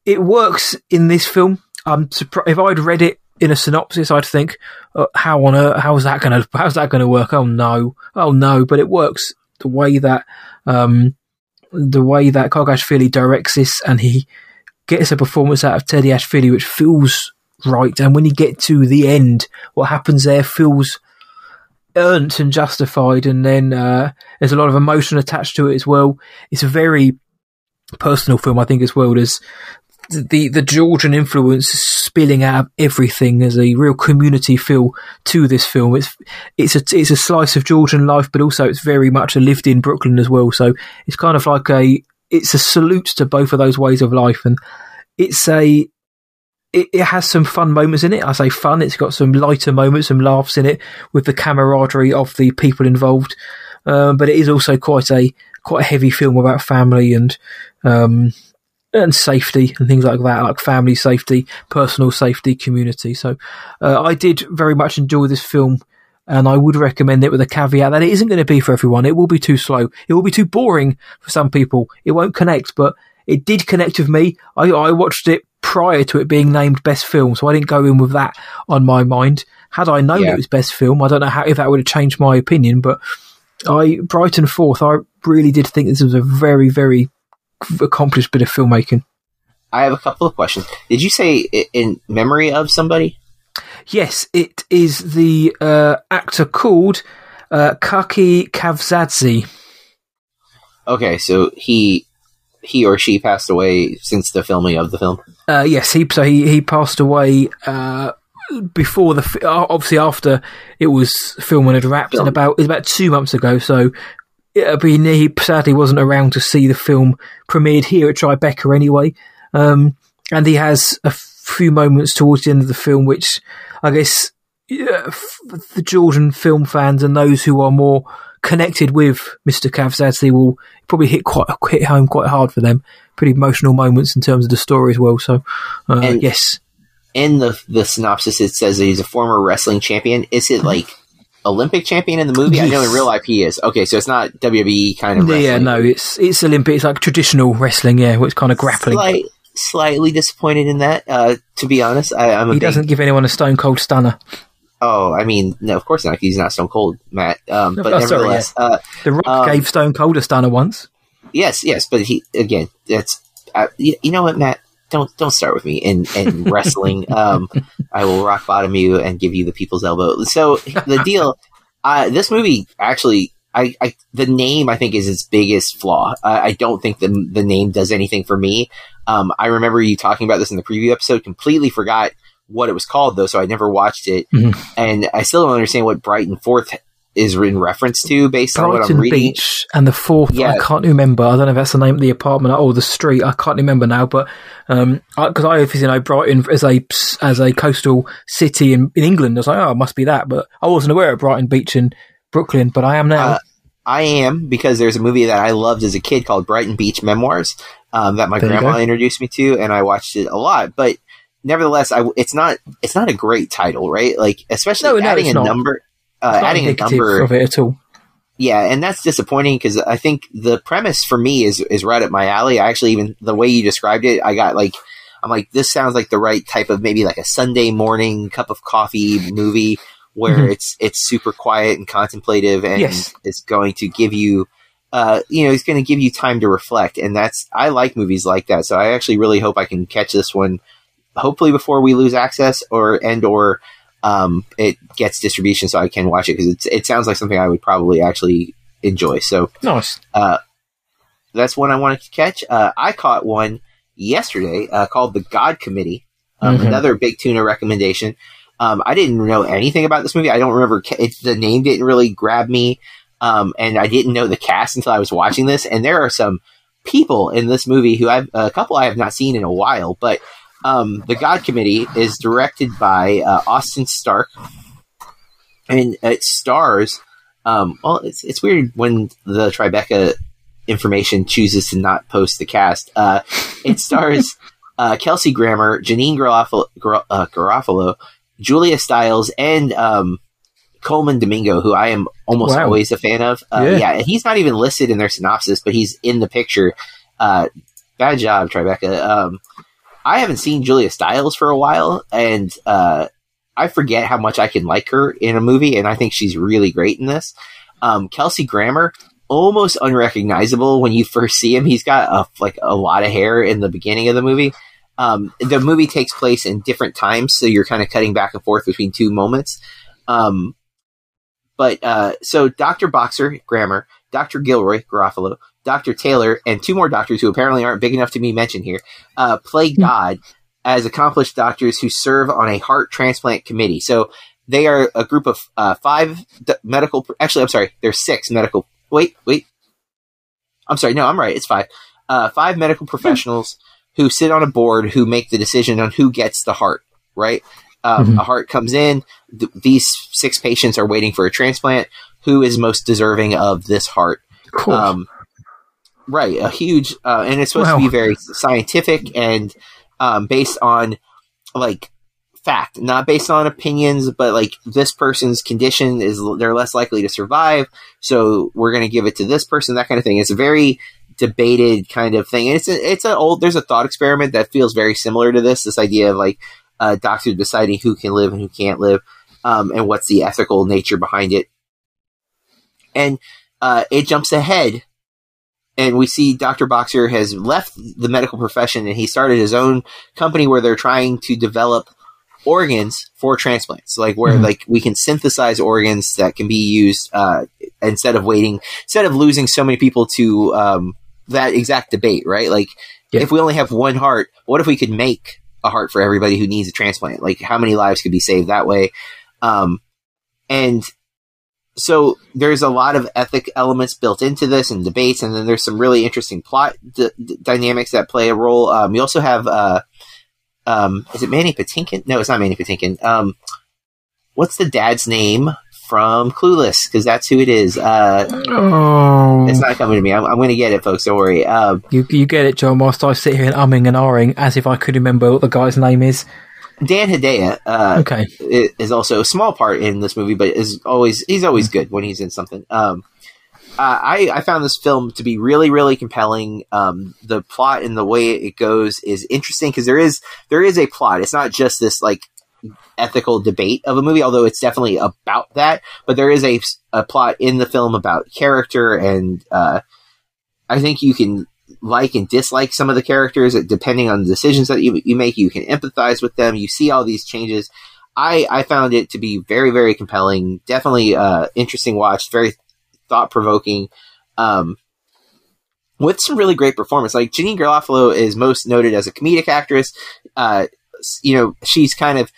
it works in this film. I'm surprised if I'd read it in a synopsis, I'd think, uh, how on earth, how's that going to, how's that going to work? Oh no, oh no, but it works the way that, um, the way that Koguashvili directs this and he gets a performance out of Tediashvili which feels right. And when you get to the end, what happens there feels earned and justified. And then, uh, there's a lot of emotion attached to it as well. It's a very personal film, I think, as well. There's, the the Georgian influence spilling out of everything. There's a real community feel to this film. It's it's a it's a slice of Georgian life, but also it's very much a lived in Brooklyn as well. So it's kind of like a it's a salute to both of those ways of life, and it's a it, it has some fun moments in it. I say fun. It's got some lighter moments, some laughs in it with the camaraderie of the people involved. Um, but it is also quite a quite a heavy film about family and um, and safety and things like that, like family safety, personal safety, community. So uh, I did very much enjoy this film. And I would recommend it with a caveat that it isn't going to be for everyone. It will be too slow. It will be too boring for some people. It won't connect, but it did connect with me. I, I watched it prior to it being named best film, so I didn't go in with that on my mind. Had I known yeah. it was best film, I don't know how if that would have changed my opinion, but I Brighton Fourth, I really did think this was a very, very accomplished bit of filmmaking. I have a couple of questions. Did you say in memory of somebody? Yes, it is the uh, actor called uh, Kakhi Kavsadze. Okay, so he he or she passed away since the filming of the film. Uh, yes, he so he he passed away uh, before the obviously after it was filming had wrapped, and about it was about two months ago. So yeah, but he sadly wasn't around to see the film premiered here at Tribeca anyway. Um, and he has a few moments towards the end of the film, which I guess yeah, f- the Georgian film fans and those who are more connected with Mr. Kavsadze will probably hit quite hit home quite hard for them. Pretty emotional moments in terms of the story as well. So, uh, And- yes, In the the synopsis, it says that he's a former wrestling champion. Is it like Olympic champion in the movie? I know in real life he is. Okay, so it's not WWE kind of wrestling. yeah, no, it's it's Olympic. It's like traditional wrestling. Yeah, where it's kind of grappling. Slight, slightly disappointed in that. Uh, to be honest, I, I'm a he big, doesn't give anyone a stone cold stunner. Oh, I mean, no, of course not. He's not Stone Cold, Matt. Um, but Oh, sorry, nevertheless, uh, The Rock Um, gave Stone Cold a stunner once. yes, yes. But he again, that's uh, you, you know what, Matt. Don't don't start with me in in wrestling. Um, I will rock bottom you and give you the people's elbow. So the deal, uh, this movie actually. I, I the name I think is its biggest flaw. I, I don't think the the name does anything for me. Um, I remember you talking about this in the preview episode. Completely forgot what it was called though, so I never watched it, Mhm. and I still don't understand what Brighton Fourth is in reference to based on what I'm Brighton reading. Beach and the fourth. Yeah. I can't remember. I don't know if that's the name of the apartment or the street. I can't remember now. But um, because I, obviously know Brighton as a as a coastal city in, in England, I was like, oh, it must be that. But I wasn't aware of Brighton Beach in Brooklyn. But I am now. Uh, I am because there's a movie that I loved as a kid called Brighton Beach Memoirs um, that my There grandma introduced me to, and I watched it a lot. But nevertheless, I, it's not it's not a great title, right? Like especially No, no, adding it's a not. number, uh, adding a number, of it at all. yeah, and that's disappointing because I think the premise for me is is right up my alley. I actually even the way you described it, I got like. I'm like, this sounds like the right type of maybe like a Sunday morning cup of coffee movie where Mhm. it's it's super quiet and contemplative and Yes. it's going to give you uh you know it's going to give you time to reflect and that's I like movies like that so I actually really hope I can catch this one hopefully before we lose access or and or um it gets distribution so I can watch it because it sounds like something I would probably actually enjoy so Nice. that's one I wanted to catch uh I caught one yesterday uh, called the God Committee um, Mhm. another big tuna recommendation um, I didn't know anything about this movie. I don't remember ca- it, the name didn't really grab me, um, and I didn't know the cast until I was watching this. And there are some people in this movie who I've a couple I have not seen in a while. But um, the God Committee is directed by uh, Austin Stark, and it stars. Um, well, it's it's weird when the Tribeca information chooses to not post the cast. Uh, it stars uh, Kelsey Grammer, Janine Garofalo, Gar- uh, Garofalo, Julia Stiles, and um, Colman Domingo, who I am almost Wow. always a fan of. Uh, Yeah. yeah. and he's not even listed in their synopsis, but he's in the picture. Uh, bad job, Tribeca. Um, I haven't seen Julia Stiles for a while, and uh, I forget how much I can like her in a movie, and I think she's really great in this. Um, Kelsey Grammer, almost unrecognizable when you first see him. He's got a, like a lot of hair in the beginning of the movie. Um, the movie takes place in different times, so you're kind of cutting back and forth between two moments. Um, but uh, so Dr. Boxer, Grammer, Dr. Gilroy, Garofalo, Dr. Taylor, and two more doctors who apparently aren't big enough to be mentioned here uh, play God as accomplished doctors who serve on a heart transplant committee. So they are a group of uh, five d- medical. Actually, I'm sorry, there's six medical. Wait, wait. I'm sorry. No, I'm right. It's five. Uh, five medical professionals who sit on a board who make the decision on who gets the heart. Right. Um, Mhm. A heart comes in. Th- these six patients are waiting for a transplant. Who is most deserving of this heart? Cool. Um, right, a huge, uh, and it's supposed Wow. to be very scientific and um, based on like fact, not based on opinions, but like this person's condition is they're less likely to survive, so we're going to give it to this person, that kind of thing. It's a very debated kind of thing, and it's a, it's an old. There's a thought experiment that feels very similar to this. This idea of like a doctor deciding who can live and who can't live, um, and what's the ethical nature behind it, and uh, it jumps ahead and we see Dr. Boxer has left the medical profession and he started his own company where they're trying to develop organs for transplants like where Mhm. like we can synthesize organs that can be used uh, instead of waiting instead of losing so many people to um, that exact debate right like Yeah. if we only have one heart what if we could make a heart for everybody who needs a transplant like how many lives could be saved that way um, and so there's a lot of ethic elements built into this and debates, and then there's some really interesting plot d- d- dynamics that play a role. Um, you also have uh, Um, is it Mandy Patinkin? No, it's not Mandy Patinkin. Um, what's the dad's name from Clueless? Because that's who it is. Uh, Oh, it's not coming to me. I'm, I'm going to get it, folks. Don't worry. Um, you you get it, John. Whilst I sit here and umming and ahhing as if I could remember what the guy's name is. Dan Hedaya uh, Okay, is also a small part in this movie, but is always he's always good when he's in something. Um, uh, I I found this film to be really really compelling. Um, the plot and the way it goes is interesting because there is there is a plot. It's not just this like ethical debate of a movie, although it's definitely about that. But there is a a plot in the film about character, and uh, I think you can like and dislike some of the characters depending on the decisions that you, you make. You can empathize with them. You see all these changes. I, I found it to be very, very compelling. Definitely uh, interesting watch. Very thought provoking. Um, with some really great performance. Like Janine Garofalo is most noted as a comedic actress. Uh, you know, she's kind of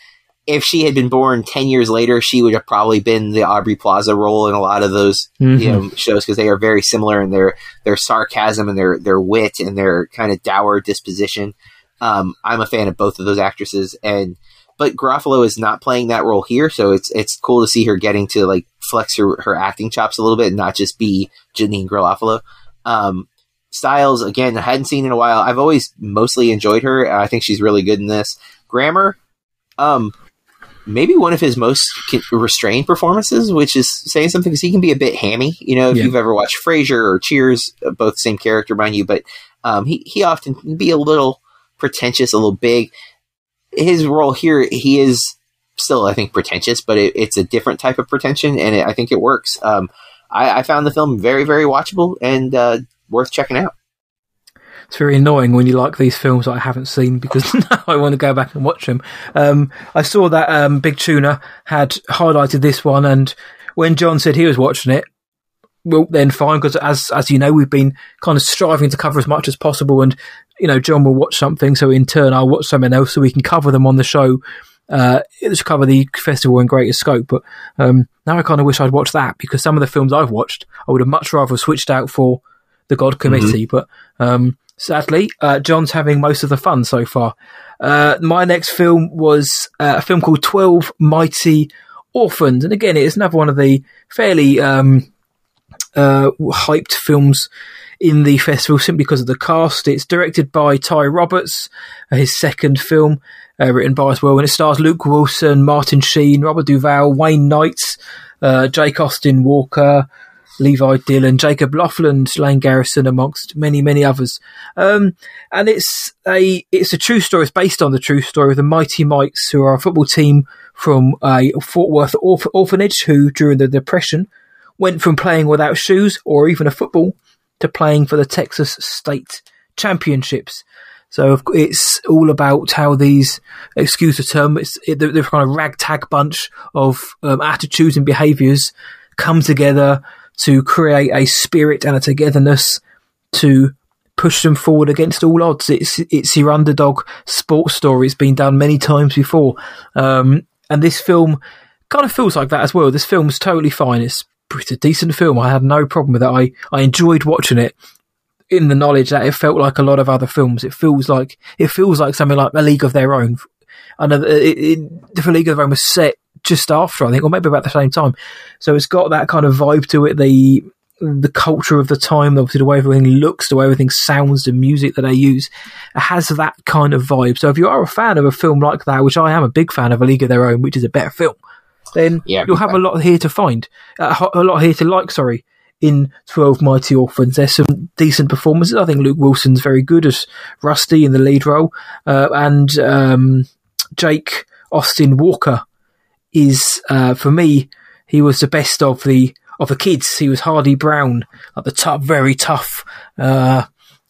if she had been born 10 years later, she would have probably been the Aubrey Plaza role in a lot of those Mhm. you know shows because they are very similar in their their sarcasm and their their wit and their kind of dour disposition. Um, I'm a fan of both of those actresses, and but Garofalo is not playing that role here, so it's it's cool to see her getting to like flex her, her acting chops a little bit and not just be Janine Garofalo. Um, Stiles again, I hadn't seen in a while. I've always mostly enjoyed her. I think she's really good in this. Grammer, um, maybe one of his most restrained performances, which is saying something because he can be a bit hammy. You know, if Yeah. you've ever watched Frasier or Cheers, uh, both same character, mind you, but um, he he often can be a little pretentious, a little big. His role here, he is still, I think, pretentious, but it, it's a different type of pretension, and it, I think it works. Um, I, I found the film very, very watchable and uh, worth checking out. It's very annoying when you like these films that I haven't seen because now I want to go back and watch them. Um, I saw that um, Big Tuna had highlighted this one, and when John said he was watching it, well, then fine, because as as you know, we've been kind of striving to cover as much as possible, and you know, John will watch something, so in turn, I'll watch something else, so we can cover them on the show. Uh, let's cover the festival in greater scope, but um, now I kind of wish I'd watched that because some of the films I've watched, I would have much rather switched out for the God Committee, but um, sadly, uh, John's having most of the fun so far. Uh, my next film was uh, a film called Twelve Mighty Orphans, and again, it's another one of the fairly um, uh, hyped films in the festival simply because of the cast. It's directed by Ty Roberts, uh, his second film, uh, written by as well, and it stars Luke Wilson, Martin Sheen, Robert Duvall, Wayne Knight, Jake Austin Walker, Levi Dillon, Jacob Laughlin, Lane Garrison, amongst many, many others. Um, and it's a it's a true story. It's based on the true story of the Mighty Mikes, who are a football team from a Fort Worth orph- orphanage, who during the Depression went from playing without shoes or even a football to playing for the Texas State Championships. So it's all about how these, excuse the term, it's it, they're kind of ragtag bunch of um, attitudes and behaviours come together to create a spirit and a togetherness to push them forward against all odds. It's it's your underdog sports story. It's been done many times before, um, and this film kind of feels like that as well. This film's totally fine. It's it's a decent film. I had no problem with it. I I enjoyed watching it in the knowledge that it felt like a lot of other films. It feels like it feels like something like A League of Their Own. I know it, it, the League of Their Own was set just after, I think, or maybe about the same time. So it's got that kind of vibe to it. The the culture of the time, obviously the way everything looks, the way everything sounds, the music that they use, has that kind of vibe. So if you are a fan of a film like that, which I am a big fan of, A League of Their Own, which is a better film, then Yeah, you'll have a lot here to find, uh, a lot here to like. Sorry, in Twelve Mighty Orphans, there's some decent performances. I think Luke Wilson's very good as Rusty in the lead role, uh, and um, Jake Austin Walker is uh, for me. He was the best of the of the kids. He was Hardy Brown at the top, very tough, uh,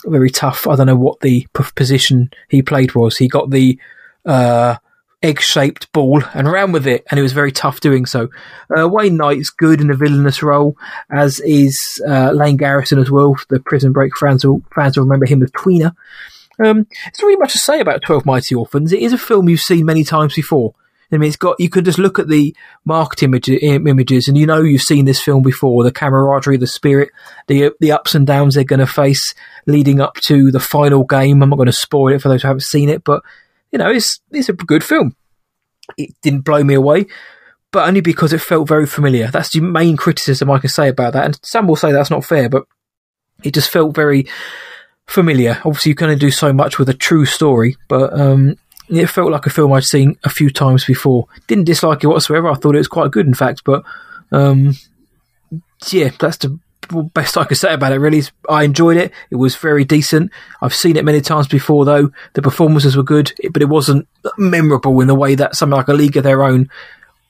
very tough. I don't know what the position he played was. He got the uh, egg shaped ball and ran with it, and it was very tough doing so. Uh, Wayne Knight's good in the villainous role, as is uh, Lane Garrison as well. The Prison Break fans will, fans will remember him as Tweener. Um, it's not really much to say about Twelve Mighty Orphans. It is a film you've seen many times before. I mean, it's got you could just look at the marked image, images, and you know you've seen this film before. The camaraderie, the spirit, the the ups and downs they're going to face leading up to the final game. I'm not going to spoil it for those who haven't seen it, but you know, it's it's a good film. It didn't blow me away, but only because it felt very familiar. That's the main criticism I can say about that. And some will say that's not fair, but it just felt very familiar. Obviously, you can only do so much with a true story, but um, it felt like a film I'd seen a few times before. Didn't dislike it whatsoever. I thought it was quite good, in fact. But um, yeah, that's the best I could say about it. Really, I enjoyed it. It was very decent. I've seen it many times before, though. The performances were good, but it wasn't memorable in the way that something like A League of Their Own.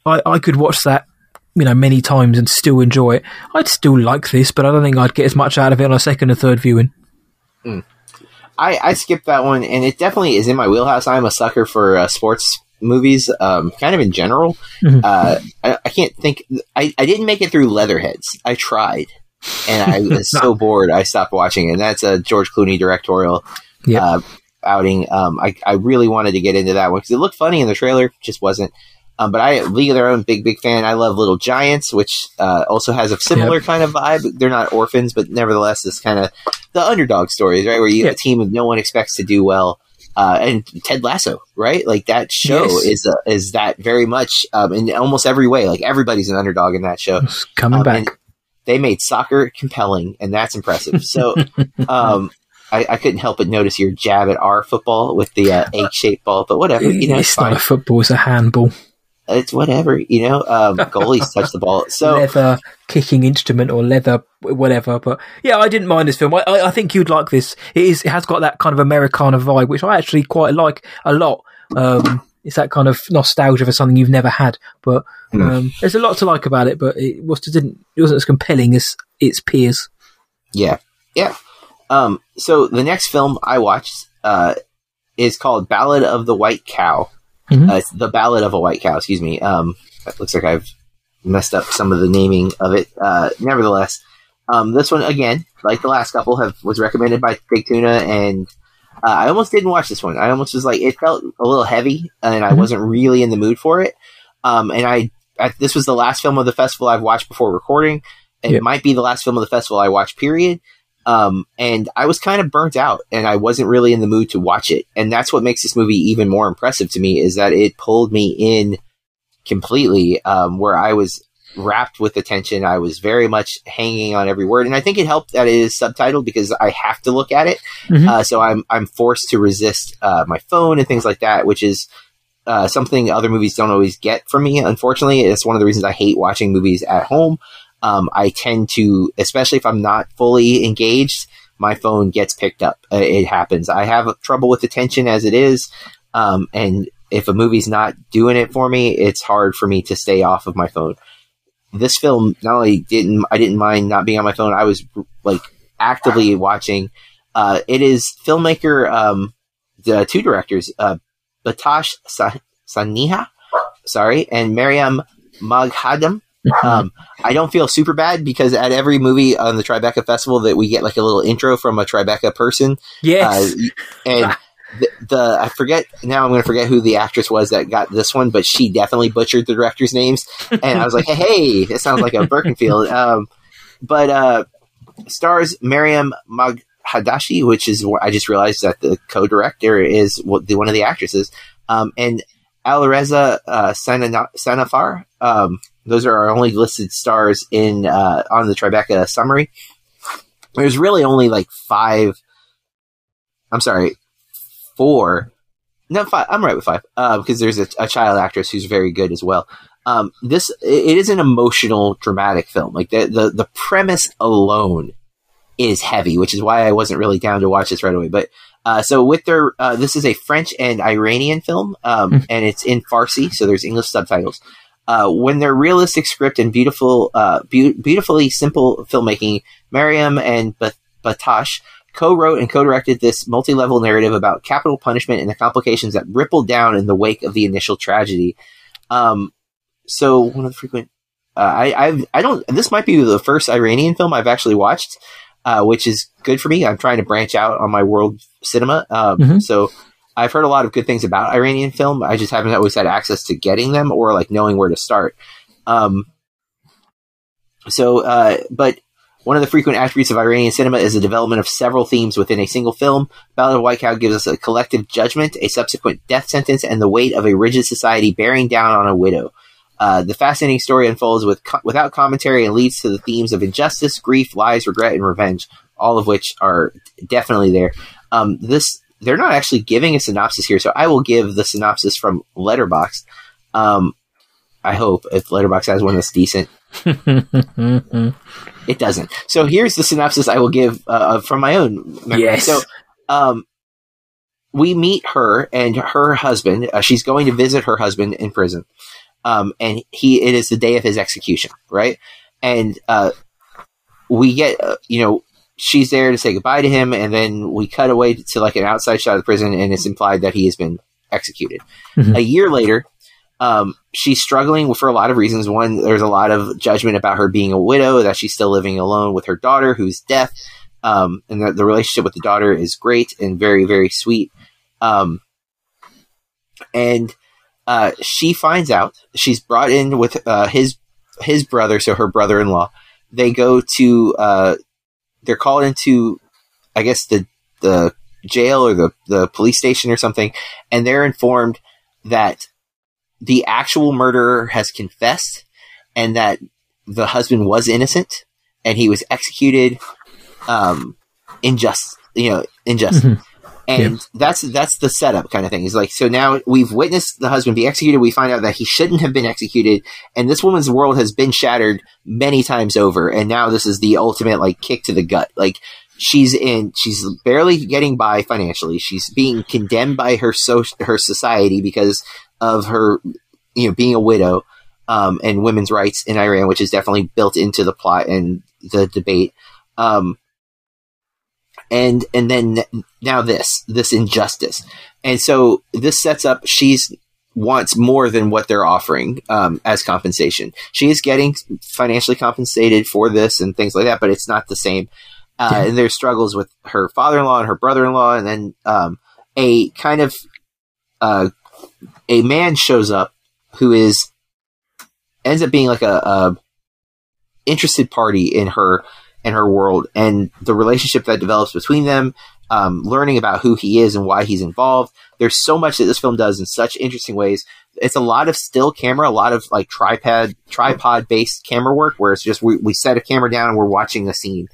I, I could watch that you know, many times and still enjoy it. I'd still like this, but I don't think I'd get as much out of it on a second and third viewing. Mm. I, I skipped that one, and it definitely is in my wheelhouse. I'm a sucker for uh, sports movies, um, kind of in general. Mm-hmm. Uh, I, I, can't think. I, I didn't make it through Leatherheads. I tried, and I was so bored. I stopped watching it. And that's a George Clooney directorial yep. uh, outing. Um, I, I really wanted to get into that one because it looked funny in the trailer, just wasn't. Um, but I League of Their Own, big big fan. I love Little Giants, which uh, also has a similar yep. kind of vibe. They're not orphans, but nevertheless, this kind of the underdog stories, right? Where you have a team of no one expects to do well. Uh, and Ted Lasso, right? Like that show yes. is uh, is that very much um, in almost every way. Like everybody's an underdog in that show. It's coming um, back. They made soccer compelling, and that's impressive. So, um, I, I, couldn't help but notice your jab at our football with the uh, egg shaped ball, but whatever. You know, it's, it's not a football; it's a handball it's whatever, you know. Um, goalies touch the ball, so leather kicking instrument or leather whatever. But yeah, I didn't mind this film. I, I, think you'd like this. It is. It has got that kind of Americana vibe, which I actually quite like a lot. Um, it's that kind of nostalgia for something you've never had. But hmm. um, mm. there's a lot to like about it. But it was didn't it wasn't as compelling as its peers. Yeah, yeah. Um, so the next film I watched uh, is called Ballad of the White Cow. Mm-hmm. Uh, it's the Ballad of a White Cow. Excuse me. Um, it looks like I've messed up some of the naming of it. Uh, nevertheless, um, this one again, like the last couple, have was recommended by Big Tuna, and uh, I almost didn't watch this one. I almost was like it felt a little heavy, and I mm-hmm. wasn't really in the mood for it. Um, and I, I, this was the last film of the festival I've watched before recording. It yep. might be the last film of the festival I watched. Period. Um, and I was kind of burnt out and I wasn't really in the mood to watch it. And that's what makes this movie even more impressive to me is that it pulled me in completely, um, where I was wrapped with attention. I was very much hanging on every word. And I think it helped that it is subtitled because I have to look at it. Mm-hmm. Uh, so I'm, I'm forced to resist, uh, my phone and things like that, which is, uh, something other movies don't always get from me. Unfortunately, it's one of the reasons I hate watching movies at home um, I tend to, especially if I'm not fully engaged, my phone gets picked up. Uh, it happens. I have trouble with attention as it is. Um, and if a movie's not doing it for me, it's hard for me to stay off of my phone. This film not only didn't I didn't mind not being on my phone, I was like actively watching. Uh, it is filmmaker, um, the two directors, uh, Behtash Sanaeeha, sorry, and Maryam Moghaddam. Um, I don't feel super bad because at every movie on the Tribeca Festival that we get like a little intro from a Tribeca person. Yes. Uh, and the, the, I forget now I'm going to forget who the actress was that got this one, but she definitely butchered the director's names. And I was like, hey, hey, it sounds like a Birkenfield. Um, but uh, stars Mariam Moghadashi, which is what I just realized that the co-director is what the, one of the actresses, um, and Alireza uh, Sanafar. Um, those are our only listed stars in uh, on the Tribeca summary. There's really only like five. I'm sorry, four. No, five. I'm right with five uh, because there's a, a, child actress who's very good as well. Um, this it is an emotional, dramatic film. Like the, the the premise alone is heavy, which is why I wasn't really down to watch this right away. But uh, so with their, uh, this is a French and Iranian film, um, mm. and it's in Farsi, so there's English subtitles. Uh, when their realistic script and beautiful, uh, be- beautifully simple filmmaking, Maryam and Behtash co-wrote and co-directed this multi-level narrative about capital punishment and the complications that rippled down in the wake of the initial tragedy. Um, so one of the frequent, uh, I, I've, I don't, this might be the first Iranian film I've actually watched, uh, which is good for me. I'm trying to branch out on my world cinema. Um, mm-hmm. so I've heard a lot of good things about Iranian film. I just haven't always had access to getting them or like knowing where to start. Um, so, uh, but One of the frequent attributes of Iranian cinema is the development of several themes within a single film. Ballad of White Cow gives us a collective judgment, a subsequent death sentence, and the weight of a rigid society bearing down on a widow. Uh, the fascinating story unfolds with co- without commentary and leads to the themes of injustice, grief, lies, regret, and revenge, all of which are definitely there. Um, this they're not actually giving a synopsis here, so I will give the synopsis from Letterboxd. Um, I hope if Letterboxd has one that's decent. it doesn't. So here's the synopsis I will give uh, from my own memory. Yes. So, um, we meet her and her husband. Uh, she's going to visit her husband in prison, um, and he it is the day of his execution, right? And uh, we get uh, you know she's there to say goodbye to him, and then we cut away to like an outside shot of the prison, and it's implied that he has been executed. Mhm. A year later, um, she's struggling for a lot of reasons. One, there's a lot of judgment about her being a widow, that she's still living alone with her daughter, who's deaf, um, and that the relationship with the daughter is great and very, very sweet. Um, and uh, she finds out she's brought in with uh, his his brother, so her brother-in-law. They go to uh, they're called into, I guess the the jail or the the police station or something, and they're informed that the actual murderer has confessed and that the husband was innocent and he was executed um unjust you know unjust Mhm. And that's that's the setup kind of thing. Is like so now we've witnessed the husband be executed. We find out that he shouldn't have been executed. And this woman's world has been shattered many times over. And now this is the ultimate like kick to the gut. Like she's in she's barely getting by financially. She's being condemned by her so her society because of her you know being a widow um, and women's rights in Iran, which is definitely built into the plot and the debate. Um, and and then now this this injustice, and so this sets up she's wants more than what they're offering um, as compensation. She is getting financially compensated for this and things like that, but it's not the same. Uh, Yeah. And there's struggles with her father-in-law and her brother-in-law, and then um, a kind of uh, a man shows up who is ends up being like a, a interested party in her and her world and the relationship that develops between them um, learning about who he is and why he's involved. There's so much that this film does in such interesting ways. It's a lot of still camera a lot of like tripod tripod based camera work where it's just we, we set a camera down and we're watching the scene.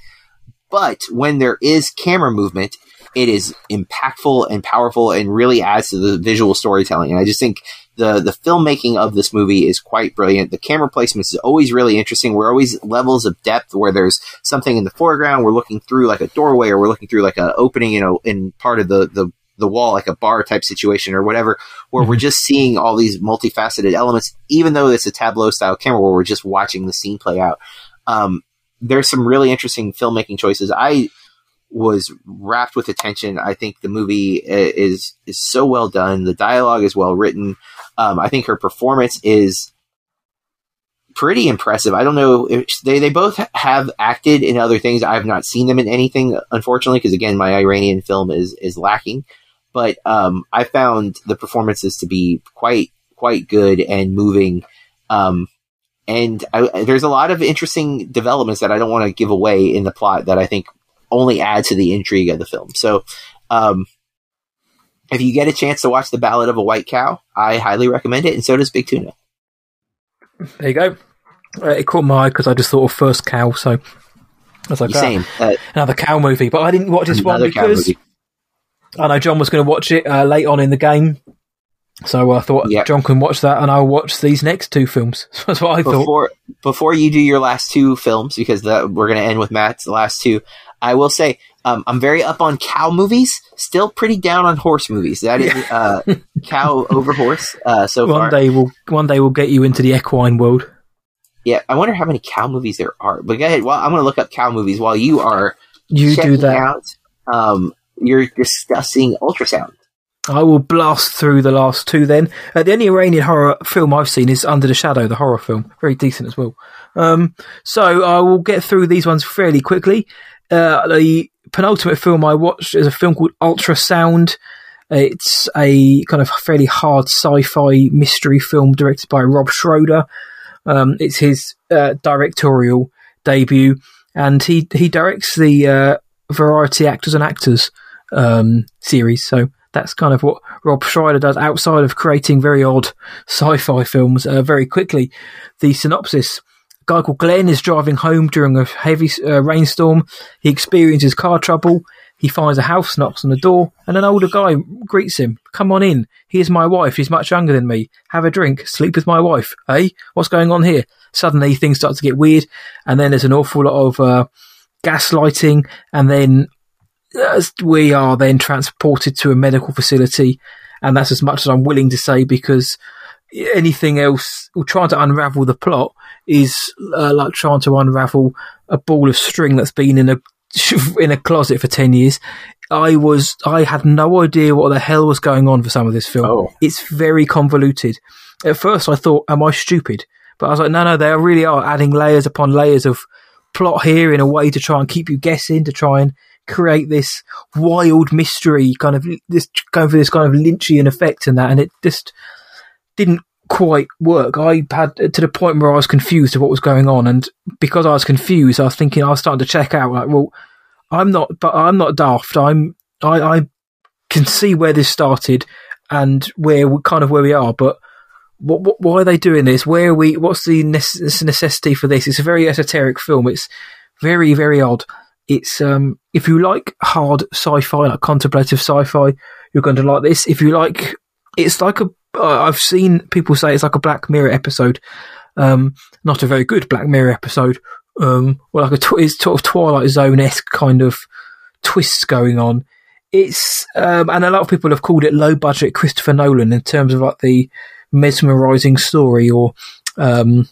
But when there is camera movement it is impactful and powerful and really adds to the visual storytelling. And i just think the the filmmaking of this movie is quite brilliant. The camera placement is always really interesting. We're always levels of depth where there's something in the foreground. We're looking through like a doorway, or we're looking through like an opening, you know, in part of the the the wall, like a bar type situation or whatever, where we're just seeing all these multifaceted elements, even though it's a tableau style camera where we're just watching the scene play out. Um, there's some really interesting filmmaking choices. I was wrapped with attention. I think the movie is is so well done. The dialogue is well written. Um, I think her performance is pretty impressive. I don't know if they they both have acted in other things. I've not seen them in anything, unfortunately, because again, my Iranian film is is lacking. But um, I found the performances to be quite quite good and moving. Um, and I, there's a lot of interesting developments that I don't want to give away in the plot that I think only add to the intrigue of the film. So, um, if you get a chance to watch The Ballad of a White Cow, I highly recommend it, and so does Big Tuna. There you go. Uh, it caught my eye because I just thought of First Cow, so I was like, ah, Same. Uh, another cow movie. But I didn't watch this one because. I know John was going to watch it uh, late on in the game. So I thought Yeah. John can watch that and I'll watch these next two films. That's what I thought. Before before you do your last two films, because that, we're going to end with Matt's last two, I will say um, I'm very up on cow movies. Still pretty down on horse movies. That is uh, cow over horse uh, so one far. day we'll one day we'll get you into the equine world. Yeah, I wonder how many cow movies there are. But go ahead. Well, I'm going to look up cow movies while you are You do that. out. Um, you're discussing ultrasound. I will blast through the last two then. Uh, the only Iranian horror film I've seen is Under the Shadow, the horror film. Very decent as well. Um, so I will get through these ones fairly quickly. Uh, the penultimate film I watched is a film called Ultrasound. It's a kind of fairly hard sci-fi mystery film directed by Rob Schroeder. Um, it's his uh, directorial debut. and he he directs the uh, Variety Actors and Actors um, series. So that's kind of what Rob Schroeder does outside of creating very odd sci-fi films. Uh, very quickly, the synopsis. Guy called Glenn is driving home during a heavy uh, rainstorm. He experiences car trouble. He finds a house, knocks on the door, and an older guy greets him. Come on in. Here's my wife. She's much younger than me. Have a drink. Sleep with my wife. Hey, what's going on here? Suddenly things start to get weird, and then there's an awful lot of uh, gaslighting, and then we are then transported to a medical facility, and that's as much as I'm willing to say because anything else, or trying to unravel the plot, is uh, like trying to unravel a ball of string that's been in a in a closet for ten years. I was I had no idea what the hell was going on for some of this film. Oh. It's very convoluted. At first, I thought, "Am I stupid?" But I was like, "No, no, they really are adding layers upon layers of plot here in a way to try and keep you guessing, to try and create this wild mystery, kind of this going for this kind of Lynchian effect and that, and it just didn't quite work. I had to the point where I was confused of what was going on, and because I was confused, I was thinking I was starting to check out. Like, well, I'm not, but I'm not daft. I'm I, I can see where this started and where we kind of where we are, but. What, what, why are they doing this? Where are we? What's the necessity for this? It's a very esoteric film. It's very, very odd. It's um, if you like hard sci-fi, like contemplative sci-fi, you're going to like this. If you like, it's like a. Uh, I've seen people say it's like a Black Mirror episode. Um, not a very good Black Mirror episode. Um, or like a tw- it's sort of Twilight Zone esque kind of twists going on. It's um, and a lot of people have called it low budget Christopher Nolan in terms of like the mesmerizing story or um,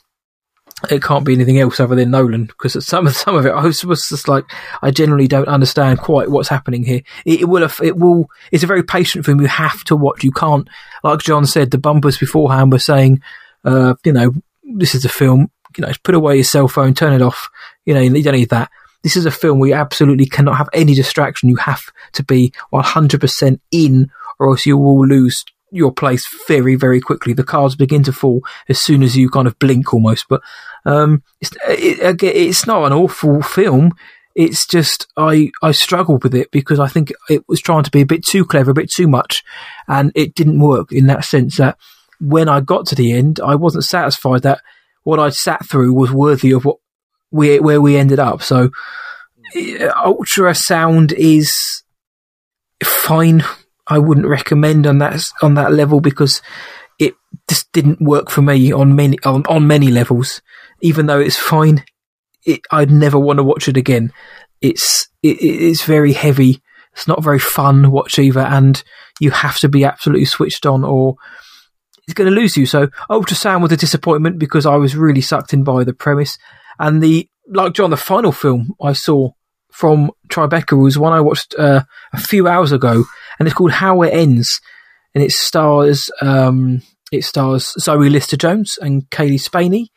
it can't be anything else other than Nolan because some of some of it I was, was just like I generally don't understand quite what's happening here. It, it, will it will it's a very patient film. You have to watch. You can't like John said. The bumpers beforehand were saying, uh, you know, this is a film. You know, put away your cell phone, turn it off. You know, you don't need that. This is a film where you absolutely cannot have any distraction. You have to be 100% in, or else you will lose your place very, very quickly. The cards begin to fall as soon as you kind of blink almost. But um, it's, it, it's not an awful film. It's just I I struggled with it because I think it was trying to be a bit too clever, a bit too much, and it didn't work in that sense that when I got to the end, I wasn't satisfied that what I'd sat through was worthy of what we where we ended up. So ultrasound is fine I wouldn't recommend on that on that level because it just didn't work for me on many on, on many levels. Even though it's fine, it, I'd never want to watch it again. It's it, it's very heavy. It's not very fun watch either, and you have to be absolutely switched on, or it's going to lose you. So Ultrasound was a disappointment because I was really sucked in by the premise and the like John. The final film I saw from Tribeca was one I watched uh, a few hours ago, and it's called How It Ends, and it stars um, it stars Zoe Lister Jones and Cailee Spaeny,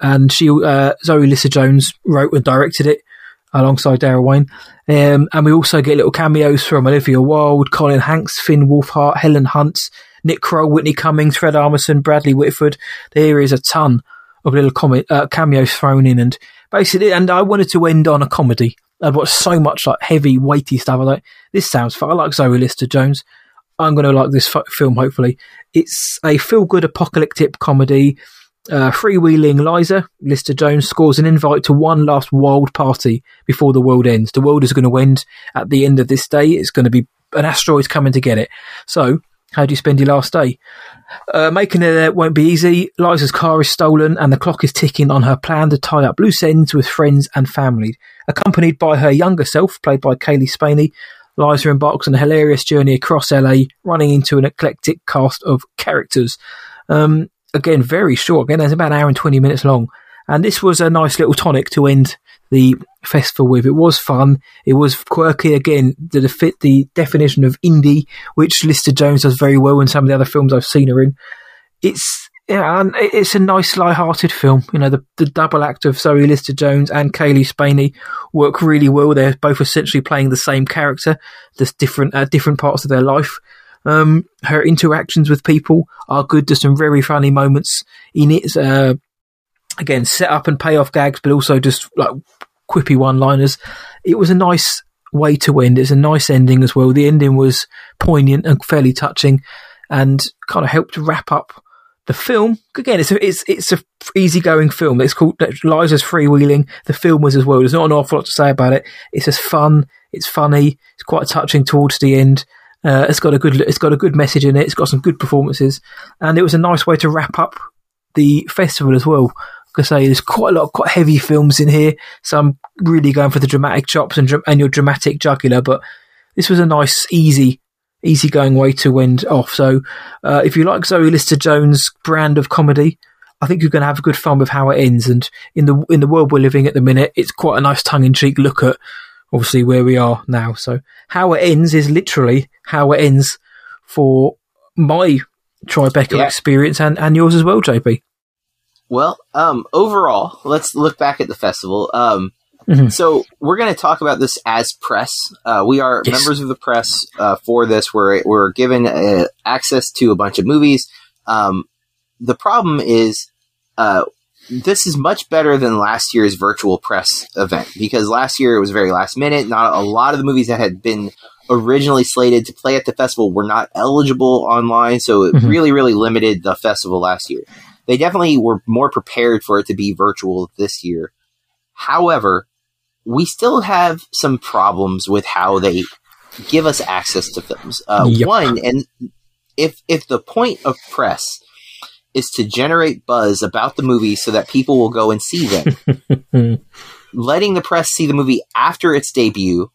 and she uh, Zoe Lister Jones wrote and directed it alongside Daryl Wein, um, and we also get little cameos from Olivia Wilde, Colin Hanks, Finn Wolfhard, Helen Hunt, Nick Kroll, Whitney Cummings, Fred Armisen, Bradley Whitford. There is a ton of little com- uh, cameos thrown in, and basically, and I wanted to end on a comedy. I'd watched so much like heavy, weighty stuff. I like, this sounds fun. I like Zoe Lister Jones. I'm going to like this f- film, hopefully. It's a feel good apocalyptic comedy. Uh, freewheeling Liza, Lister Jones scores an invite to one last wild party before the world ends. The world is going to end at the end of this day. It's going to be an asteroid coming to get it. So, how do you spend your last day? Uh, making it there won't be easy. Liza's car is stolen and the clock is ticking on her plan to tie up loose ends with friends and family. Accompanied by her younger self, played by Cailee Spaeny, Liza embarks on a hilarious journey across LA, running into an eclectic cast of characters. Um, again, very short. Again, it's about an hour and 20 minutes long. And this was a nice little tonic to end the festival with. It was fun. It was quirky again. It fit the definition of indie, which Lister Jones does very well in some of the other films I've seen her in. It's yeah, and it's a nice, light-hearted film. You know, the, the double act of Zoe Lister Jones and Cailee Spaeny work really well. They're both essentially playing the same character, just different uh, different parts of their life. Um, her interactions with people are good. There's some very funny moments in it. Uh, again, set up and payoff gags, but also just like quippy one-liners. It was a nice way to end. It's a nice ending as well. The ending was poignant and fairly touching, and kind of helped wrap up the film. Again, it's a, it's it's a easygoing film. It's called Liza's freewheeling. The film was as well. There's not an awful lot to say about it. It's just fun. It's funny. It's quite touching towards the end. Uh, it's got a good it's got a good message in it. It's got some good performances, and it was a nice way to wrap up the festival as well. I say, there's quite a lot of quite heavy films in here. so I'm really going for the dramatic chops and and your dramatic jugular, but this was a nice, easy, easygoing way to end off. So, uh, if you like Zoe Lister Jones' brand of comedy, I think you're going to have a good fun with how it ends. And in the in the world we're living at the minute, it's quite a nice tongue in cheek look at obviously where we are now. So how it ends is literally how it ends for my Tribeca yeah. experience and, and yours as well, JP. Well, um, overall, let's look back at the festival. Um, mm-hmm. So we're going to talk about this as press. Uh, we are yes. members of the press uh, for this. We're we're given uh, access to a bunch of movies. Um, the problem is uh, this is much better than last year's virtual press event because last year it was very last minute. Not a lot of the movies that had been originally slated to play at the festival were not eligible online, so it mm-hmm. really, really limited the festival last year. They definitely were more prepared for it to be virtual this year. However, we still have some problems with how they give us access to films. Uh, yep. One, and if if the point of press is to generate buzz about the movie so that people will go and see them. letting the press see the movie after its debut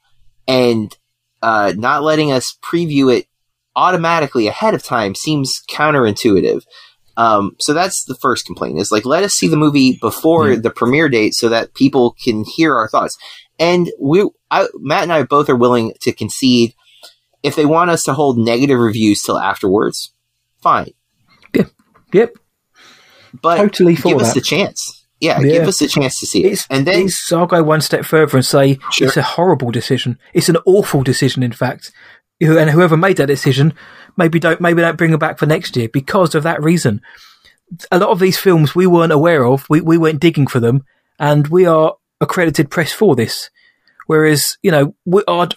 and uh, not letting us preview it automatically ahead of time seems counterintuitive. Um, so that's the first complaint is like, let us see the movie before mm. the premiere date so that people can hear our thoughts. And we, I, Matt and I both are willing to concede if they want us to hold negative reviews till afterwards, fine. Yep. Yep. But totally give us the chance. Yeah, yeah, give us a chance to see it. It's, and then I'll go one step further and say sure. it's a horrible decision. It's an awful decision, in fact. And whoever made that decision, maybe don't maybe don't bring it back for next year because of that reason. A lot of these films we weren't aware of. We we went digging for them, and we are accredited press for this. Whereas, you know, we are,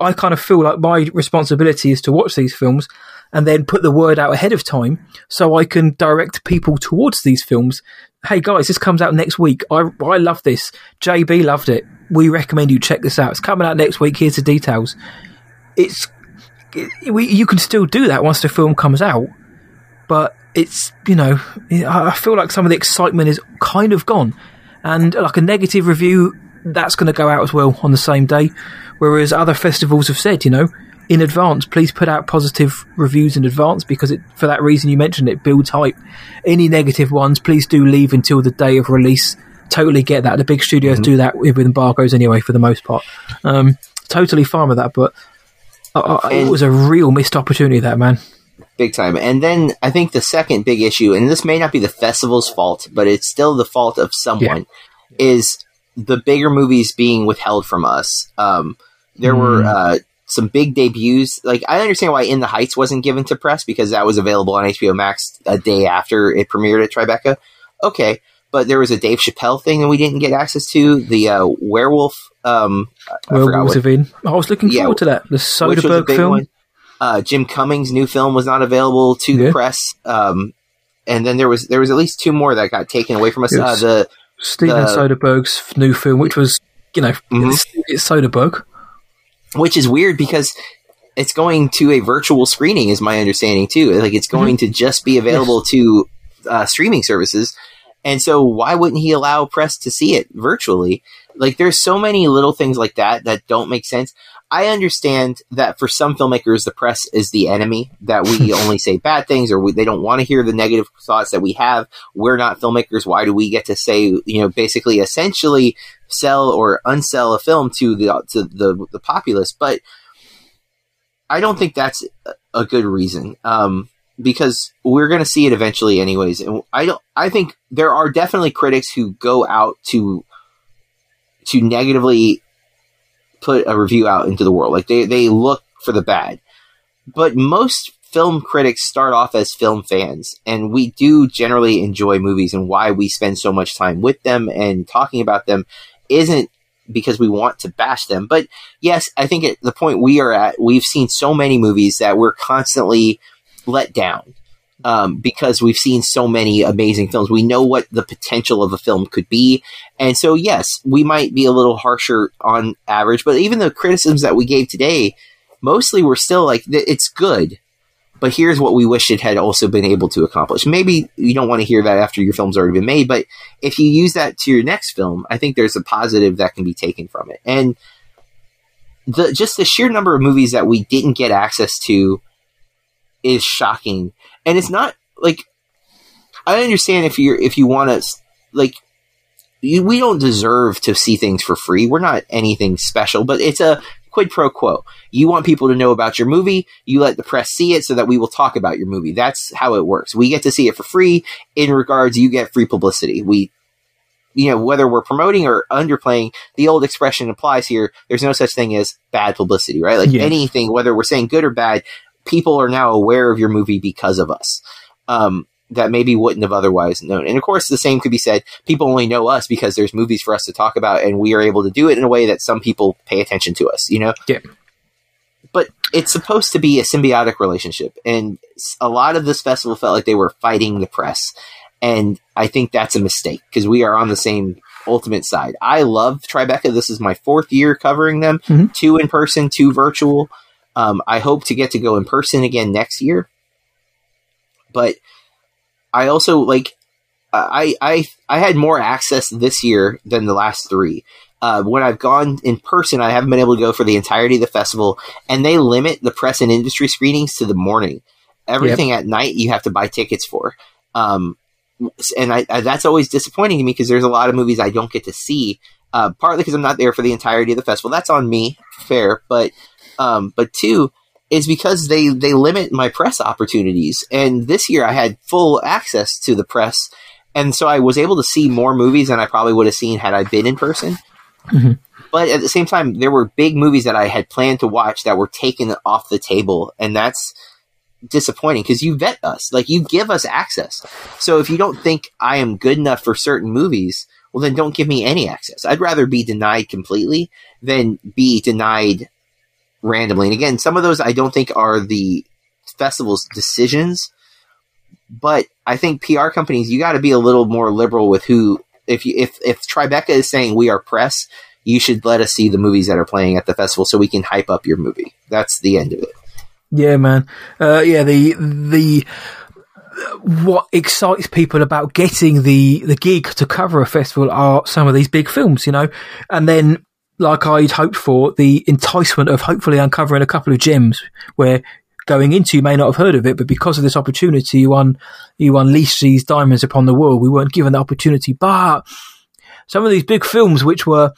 I kind of feel like my responsibility is to watch these films and then put the word out ahead of time so I can direct people towards these films. Hey guys, this comes out next week. I, I love this. JB loved it. We recommend you check this out. It's coming out next week. Here's the details. It's, it, we, you can still do that once the film comes out, but it's, you know, I feel like some of the excitement is kind of gone. And like a negative review, that's going to go out as well on the same day. Whereas other festivals have said, you know, in advance, please put out positive reviews in advance because it, for that reason you mentioned it builds hype. Any negative ones, please do leave until the day of release. Totally get that. The big studios mm-hmm. do that with embargoes anyway, for the most part. Um, totally fine with that, but uh, uh it was a real missed opportunity, that man. Big time. And then I think the second big issue, and this may not be the festival's fault, but it's still the fault of someone, yeah. is the bigger movies being withheld from us. Um, there mm. were uh, some big debuts. Like I understand why In the Heights wasn't given to press because that was available on HBO Max a day after it premiered at Tribeca. Okay, but there was a Dave Chappelle thing that we didn't get access to. The uh, Werewolf. Um, Werewolves of Eden. I was looking yeah, forward to that. The Soderbergh film. Uh, Jim Cummings' new film was not available to yeah. the press. Um, and then there was there was at least two more that got taken away from us. Uh, the Steven the, Soderbergh's new film, which was you know mm-hmm. it's, it's Soderbergh which is weird because it's going to a virtual screening, is my understanding too. Like it's going mm-hmm. to just be available yes. to uh, streaming services. And so, why wouldn't he allow press to see it virtually? Like, there's so many little things like that that don't make sense. I understand that for some filmmakers, the press is the enemy, that we only say bad things or we, they don't want to hear the negative thoughts that we have. We're not filmmakers. Why do we get to say, you know, basically, essentially sell or unsell a film to the, to the, the populace? But I don't think that's a good reason. Um, because we're going to see it eventually anyways. And I don't, I think there are definitely critics who go out to, to negatively put a review out into the world. Like they, they look for the bad. But most film critics start off as film fans, and we do generally enjoy movies, and why we spend so much time with them and talking about them isn't because we want to bash them. But yes, I think at the point we are at, we've seen so many movies that we're constantly let down um, because we've seen so many amazing films. We know what the potential of a film could be. And so, yes, we might be a little harsher on average, but even the criticisms that we gave today, mostly were still like, it's good. But here's what we wish it had also been able to accomplish. Maybe you don't want to hear that after your film's already been made, but if you use that to your next film, I think there's a positive that can be taken from it. And the just the sheer number of movies that we didn't get access to is shocking and it's not like I understand if you're if you want to like you, we don't deserve to see things for free. We're not anything special, but it's a quid pro quo. You want people to know about your movie, you let the press see it so that we will talk about your movie. That's how it works. We get to see it for free. In regards, you get free publicity. We you know, whether we're promoting or underplaying, the old expression applies here. There's no such thing as bad publicity, right? Like anything, whether we're saying good or bad, people are now aware of your movie because of us. Um, that maybe wouldn't have otherwise known. And of course, the same could be said. People only know us because there's movies for us to talk about, and we are able to do it in a way that some people pay attention to us. You know. Yeah. But it's supposed to be a symbiotic relationship, and a lot of this festival felt like they were fighting the press, and I think that's a mistake because we are on the same ultimate side. I love Tribeca. This is my fourth year covering them, mm-hmm. two in person, two virtual. Um, I hope to get to go in person again next year. But I also like I I I had more access this year than the last three. Uh, when I've gone in person, I haven't been able to go for the entirety of the festival, and they limit the press and industry screenings to the morning. Everything yep. at night you have to buy tickets for. Um, and I, I, that's always disappointing to me because there's a lot of movies I don't get to see. Uh, partly because I'm not there for the entirety of the festival. That's on me, fair. But um, but two is because they they limit my press opportunities. And this year I had full access to the press, and so I was able to see more movies than I probably would have seen had I been in person. Mm-hmm. But at the same time, there were big movies that I had planned to watch that were taken off the table, and that's disappointing because you vet us, like you give us access. So if you don't think I am good enough for certain movies, well, then don't give me any access. I'd rather be denied completely than be denied randomly. And again, some of those I don't think are the festival's decisions, but I think PR companies you got to be a little more liberal with who. If you, if if Tribeca is saying we are press, you should let us see the movies that are playing at the festival so we can hype up your movie. That's the end of it. Yeah, man. Uh, yeah, the the what excites people about getting the the gig to cover a festival are some of these big films, you know, and then like I'd hoped for, the enticement of hopefully uncovering a couple of gems where going into you may not have heard of it, but because of this opportunity, you un, you unleash these diamonds upon the world. We weren't given the opportunity, but some of these big films, which were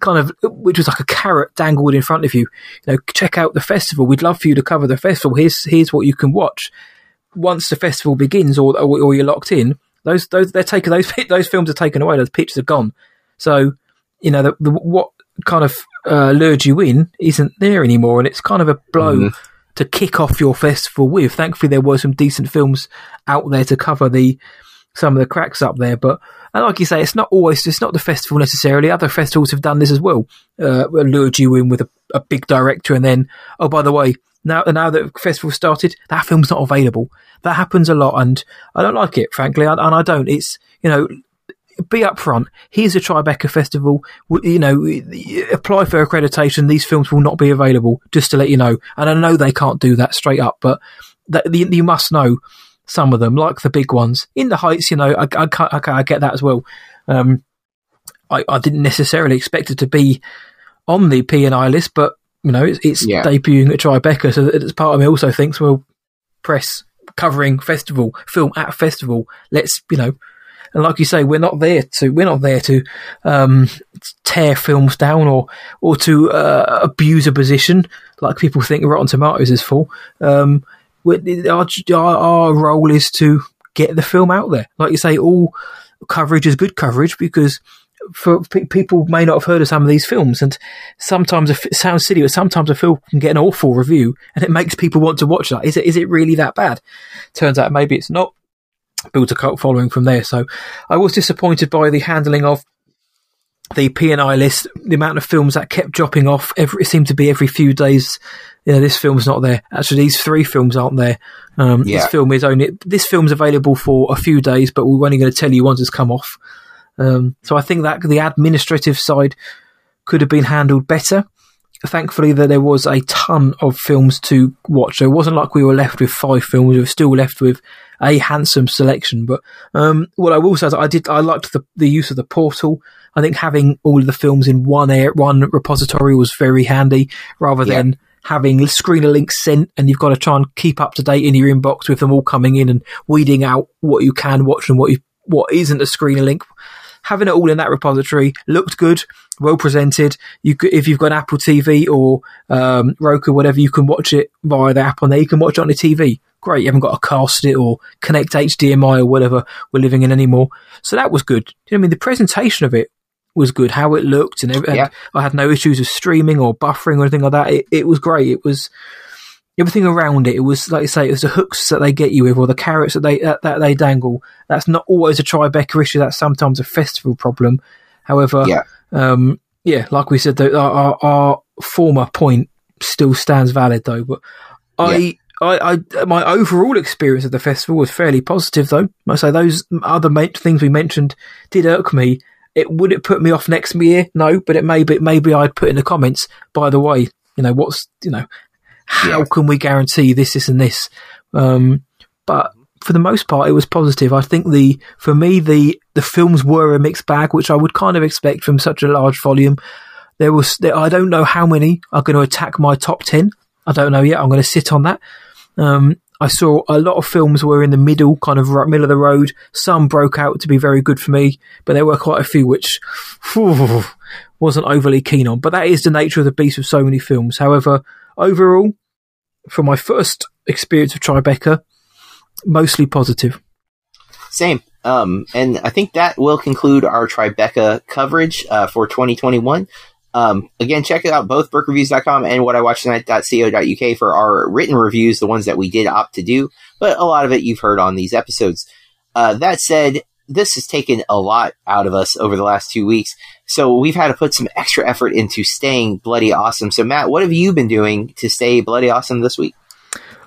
kind of, which was like a carrot dangled in front of you, you know, check out the festival. We'd love for you to cover the festival. Here's, here's what you can watch. Once the festival begins or, or, or you're locked in, those, those, they're taken, those, those films are taken away. Those pictures are gone. So, you know, the, the, what kind of uh, lured you in isn't there anymore, and it's kind of a blow mm. to kick off your festival with. Thankfully, there were some decent films out there to cover the some of the cracks up there, but and like you say, it's not always it's not the festival necessarily. Other festivals have done this as well, uh, lured you in with a, a big director, and then oh by the way, now now that the festival started, that film's not available. That happens a lot, and I don't like it, frankly, and I don't. It's you know be upfront. Here's a Tribeca festival. You know, apply for accreditation. These films will not be available. Just to let you know. And I know they can't do that straight up, but that, you must know some of them, like the big ones. In the Heights, you know, I, I, I, I get that as well. Um, I, I, didn't necessarily expect it to be on the P and I list, but you know, it's, it's yeah. debuting at Tribeca, so it's part of me also thinks, well, press covering festival, film at festival. Let's you know and like you say, we're not there to we're not there to um, tear films down or or to uh, abuse a position like people think Rotten Tomatoes is for. Um, our, our role is to get the film out there. Like you say, all coverage is good coverage because for people may not have heard of some of these films, and sometimes it sounds silly, but sometimes a film can get an awful review, and it makes people want to watch that. Is it is it really that bad? Turns out maybe it's not built a cult following from there. So I was disappointed by the handling of the P&I list, the amount of films that kept dropping off, every, it seemed to be every few days. Yeah, this film's not there. Actually, these three films aren't there. Um, Yeah. This film is only this film's available for a few days, but we're only going to tell you once it's come off. Um, so I think that the administrative side could have been handled better. Thankfully, that there was a ton of films to watch. So it wasn't like we were left with five films. We were still left with a handsome selection. But um, what I will say is, I did I liked the the use of the portal. I think having all of the films in one air, one repository was very handy, rather Yeah. than having screener links sent and you've got to try and keep up to date in your inbox with them all coming in and weeding out what you can watch and what you what isn't a screener link. Having it all in that repository looked good, well presented. You could, if you've got Apple TV or um, Roku, whatever, you can watch it via the app on there. You can watch it on the TV. Great, you haven't got to cast it or connect HDMI or whatever we're living in anymore. So that was good. You know I mean? The presentation of it was good. How it looked and, every, Yeah. I had no issues with streaming or buffering or anything like that. It, it was great. It was everything around it. It was like you say, it was the hooks that they get you with or the carrots that they that, that they dangle. That's not always a Tribeca issue. That's sometimes a festival problem. However, Yeah. um, yeah, like we said, our, our, our former point still stands valid though. But I. I, I, my overall experience of the festival was fairly positive, though. I say those other ma- things we mentioned did irk me. It would it put me off next year? No, but it maybe maybe I'd put in the comments. By the way, you know what's you know how Yeah. can we guarantee this, this, and this? Um, but for the most part, it was positive. I think the for me the the films were a mixed bag, which I would kind of expect from such a large volume. There was there, I don't know how many are going to attack my top ten. I don't know yet. I'm going to sit on that. Um, I saw a lot of films were in the middle, kind of ro- middle of the road. Some broke out to be very good for me, but there were quite a few which phew, wasn't overly keen on. But that is the nature of the beast with so many films. However, overall, for my first experience of Tribeca, mostly positive. Same. Um, and I think that will conclude our Tribeca coverage uh, for 2021. Um, again, check out, both burkreviews.com and whatIwatchtonight.co.uk for our written reviews, the ones that we did opt to do, but a lot of it you've heard on these episodes. Uh, that said, this has taken a lot out of us over the last two weeks, so we've had to put some extra effort into staying bloody awesome. So, Matt, what have you been doing to stay bloody awesome this week?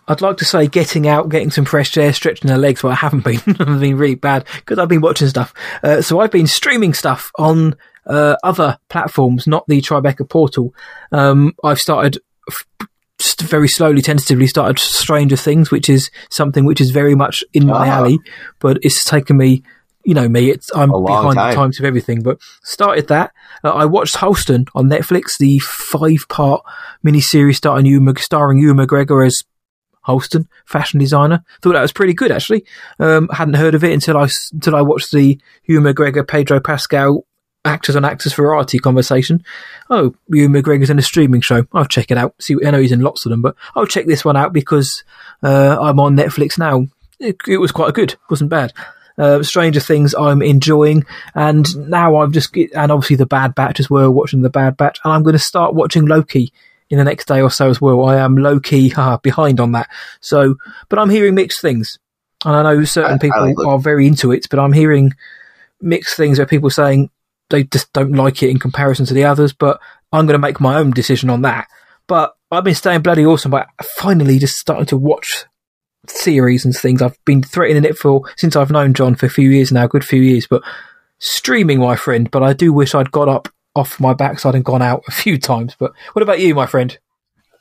I'd like to say getting out, getting some fresh air, stretching their legs, but I haven't been. I've been really bad because I've been watching stuff. Uh, so I've been streaming stuff on uh, other platforms, not the Tribeca portal. Um, I've started f- very slowly, tentatively started Stranger Things, which is something which is very much in my Ah. alley, but it's taken me. You know me; it's I'm behind time. the times of everything. But started that. Uh, I watched Halston on Netflix, the five-part miniseries starring Ewan, starring Ewan McGregor as Halston, fashion designer. Thought that was pretty good actually. Um, hadn't heard of it until I until I watched the Ewan McGregor, Pedro Pascal actors on actors variety conversation. Oh, Ewan McGregor's in a streaming show. I'll check it out. See, I know he's in lots of them, but I'll check this one out because uh, I'm on Netflix now. It, it was quite good. wasn't bad. Uh, Stranger Things I'm enjoying, and now I've just and obviously the Bad Batch as well. Watching the Bad Batch, and I'm going to start watching Loki in the next day or so as well. I am low key haha, behind on that. So, but I'm hearing mixed things, and I know certain I- I people Loki. are very into it, but I'm hearing mixed things where people saying they just don't like it in comparison to the others. But I'm going to make my own decision on that. But I've been staying bloody awesome by finally just starting to watch series and things. I've been threatening it for since I've known John for a few years now, a good few years. But streaming, my friend. But I do wish I'd got up off my backside and gone out a few times. But what about you, my friend?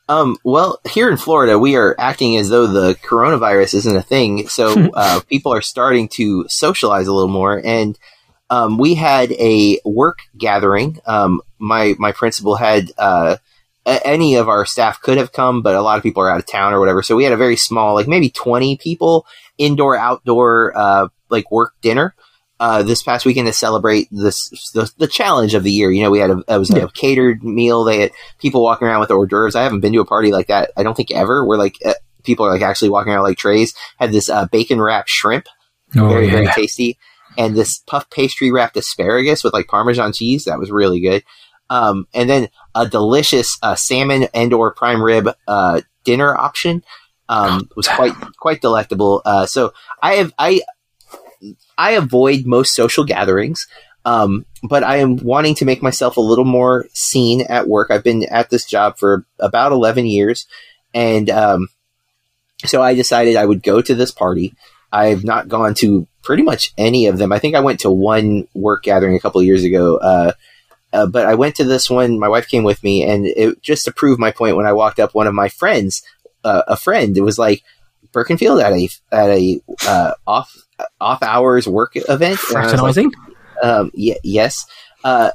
Um, well, here in Florida, we are acting as though the coronavirus isn't a thing. So uh, people are starting to socialize a little more. And um, we had a work gathering. Um, my my principal had uh, any of our staff could have come, but a lot of people are out of town or whatever. So we had a very small, like maybe twenty people, indoor outdoor, uh, like work dinner. Uh, this past weekend to celebrate this the, the challenge of the year. You know, we had a it was Yeah. a catered meal. They had people walking around with hors d'oeuvres. I haven't been to a party like that. I don't think ever. Where like uh, people are like actually walking around like trays. Had this uh, bacon wrapped shrimp, Oh, very very tasty, and this puff pastry wrapped asparagus with like Parmesan cheese. That was really good. Um, and then a delicious uh, salmon and or prime rib uh, dinner option um, was quite quite delectable. Uh, so I have I I avoid most social gatherings. Um, but I am wanting to make myself a little more seen at work. I've been at this job for about 11 years. And um, so I decided I would go to this party. I've not gone to pretty much any of them. I think I went to one work gathering a couple of years ago. Uh, uh, but I went to this one. My wife came with me, and it just to prove my point. When I walked up, one of my friends, uh, a friend, it was like Birkenfield at a at a uh, off off hours work event. Fraternizing. Um, y- yes. Uh,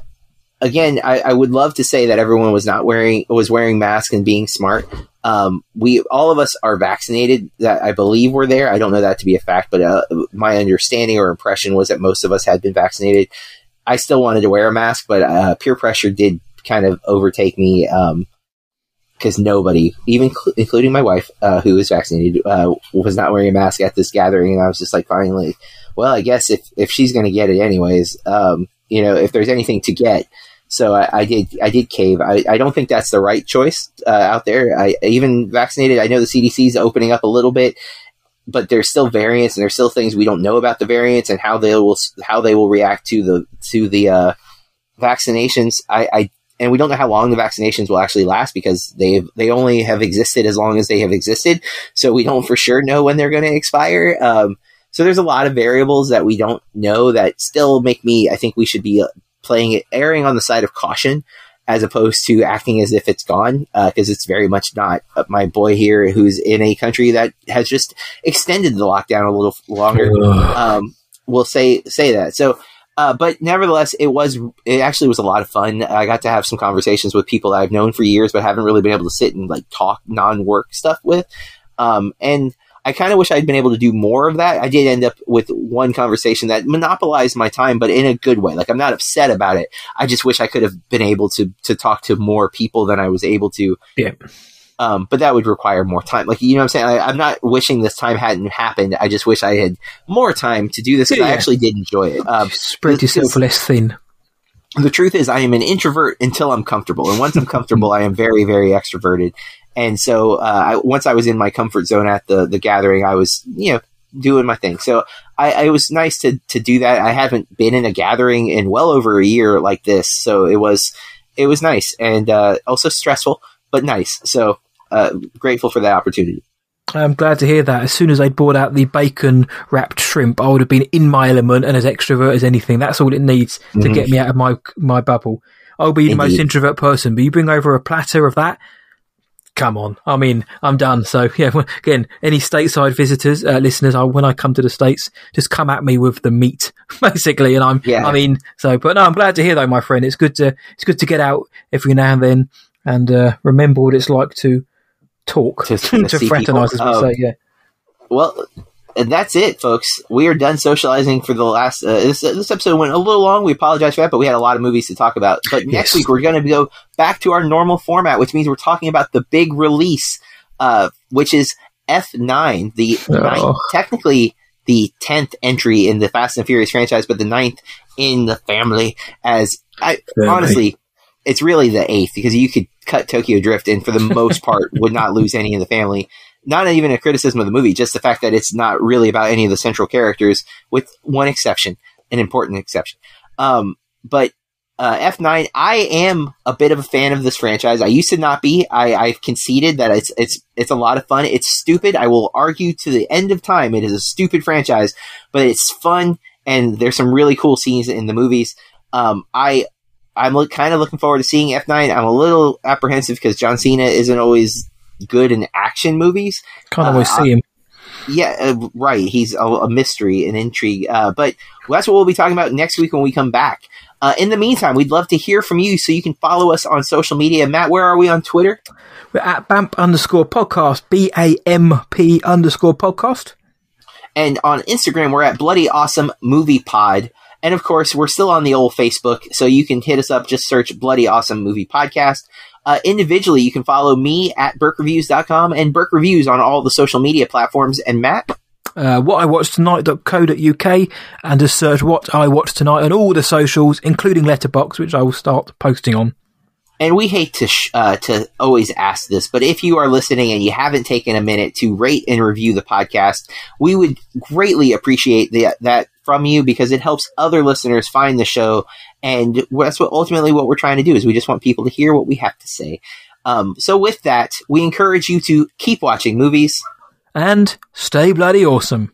again, I, I, would love to say that everyone was not wearing was wearing masks and being smart. Um, we all of us are vaccinated. That I believe were there. I don't know that to be a fact, but uh, my understanding or impression was that most of us had been vaccinated. I still wanted to wear a mask, but uh, peer pressure did kind of overtake me because um, nobody, even cl- including my wife, uh, was vaccinated, uh, was not wearing a mask at this gathering. And I was just like, finally, well, I guess if, if she's going to get it anyways, um, you know, if there's anything to get. So I, I did, I did cave. I, I, don't think that's the right choice uh, out there. I even vaccinated. I know the CDC is opening up a little bit, but there's still variants and there's still things we don't know about the variants and how they will how they will react to the to the uh, vaccinations. I, I and we don't know how long the vaccinations will actually last because they they only have existed as long as they have existed. So we don't for sure know when they're going to expire. Um, so there's a lot of variables that we don't know that still make me. I think we should be playing it, erring on the side of caution as opposed to acting as if it's gone because uh, it's very much not. Uh, my boy here, who's in a country that has just extended the lockdown a little longer, um, will say say that. So. Uh, but nevertheless, it was it actually was a lot of fun. I got to have some conversations with people that I've known for years, but haven't really been able to sit and like talk non work stuff with. Um, and I kind of wish I'd been able to do more of that. I did end up with one conversation that monopolized my time, but in a good way. Like I'm not upset about it. I just wish I could have been able to to talk to more people than I was able to. Yeah. Um, but that would require more time. Like you know, what I'm saying I, am not wishing this time hadn't happened. I just wish I had more time to do this because yeah. I actually did enjoy it. Um, Spread yourself less thin. The truth is, I am an introvert until I'm comfortable, and once I'm comfortable, I am very, very extroverted. And so uh, I, once I was in my comfort zone at the the gathering, I was you know doing my thing. So I, it was nice to to do that. I haven't been in a gathering in well over a year like this, so it was it was nice and uh, also stressful, but nice. So uh, grateful for that opportunity. I'm glad to hear that. As soon as I'd brought out the bacon wrapped shrimp, I would have been in my element and as extrovert as anything. That's all it needs to mm-hmm. get me out of my my bubble. I'll be Indeed. the most introvert person, but you bring over a platter of that, come on. I mean, I'm done. So yeah, again, any stateside visitors, uh, listeners, I, when I come to the States, just come at me with the meat, basically. And I'm, yeah. I mean, so, but no, I'm glad to hear though, my friend. It's good to, it's good to get out every now and then and, uh, remember what it's like to talk, to, to, to fraternize, as we um, say, yeah. Well, and that's it, folks. We are done socializing for the last. Uh, this this episode went a little long. We apologize for that, but we had a lot of movies to talk about. But next yes. week we're going to go back to our normal format, which means we're talking about the big release, uh, which is F nine, the oh. ninth, technically the tenth entry in the Fast and Furious franchise, but the ninth in the family. As I family. honestly, it's really the eighth because you could cut Tokyo Drift, and for the most part, would not lose any in the family not even a criticism of the movie, just the fact that it's not really about any of the central characters, with one exception, an important exception. Um, but uh, F9, I am a bit of a fan of this franchise. I used to not be. I, I've conceded that it's it's it's a lot of fun. It's stupid. I will argue to the end of time. It is a stupid franchise, but it's fun, and there's some really cool scenes in the movies. Um, I I'm look, kind of looking forward to seeing F9. I'm a little apprehensive because John Cena isn't always good in action movies. Can't always uh, see him. Yeah, uh, right. He's a, a, mystery, an intrigue. Uh, but that's what we'll be talking about next week when we come back. Uh, in the meantime, we'd love to hear from you, so you can follow us on social media. Matt, where are we on Twitter? We're at BAMP underscore podcast, B A M P underscore podcast. And on Instagram, we're at Bloody Awesome Movie Pod. And of course, we're still on the old Facebook, so you can hit us up. Just search Bloody Awesome Movie Podcast. Uh, individually, you can follow me at burkreviews.com and Burke Reviews on all the social media platforms. And Matt? Uh, what I watched tonight.co.uk and just search what I watched tonight on all the socials, including Letterboxd, which I will start posting on. And we hate to sh- uh, to always ask this, but if you are listening and you haven't taken a minute to rate and review the podcast, we would greatly appreciate the, that from you because it helps other listeners find the show. And that's what ultimately what we're trying to do is we just want people to hear what we have to say. Um, so with that, we encourage you to keep watching movies and stay bloody awesome.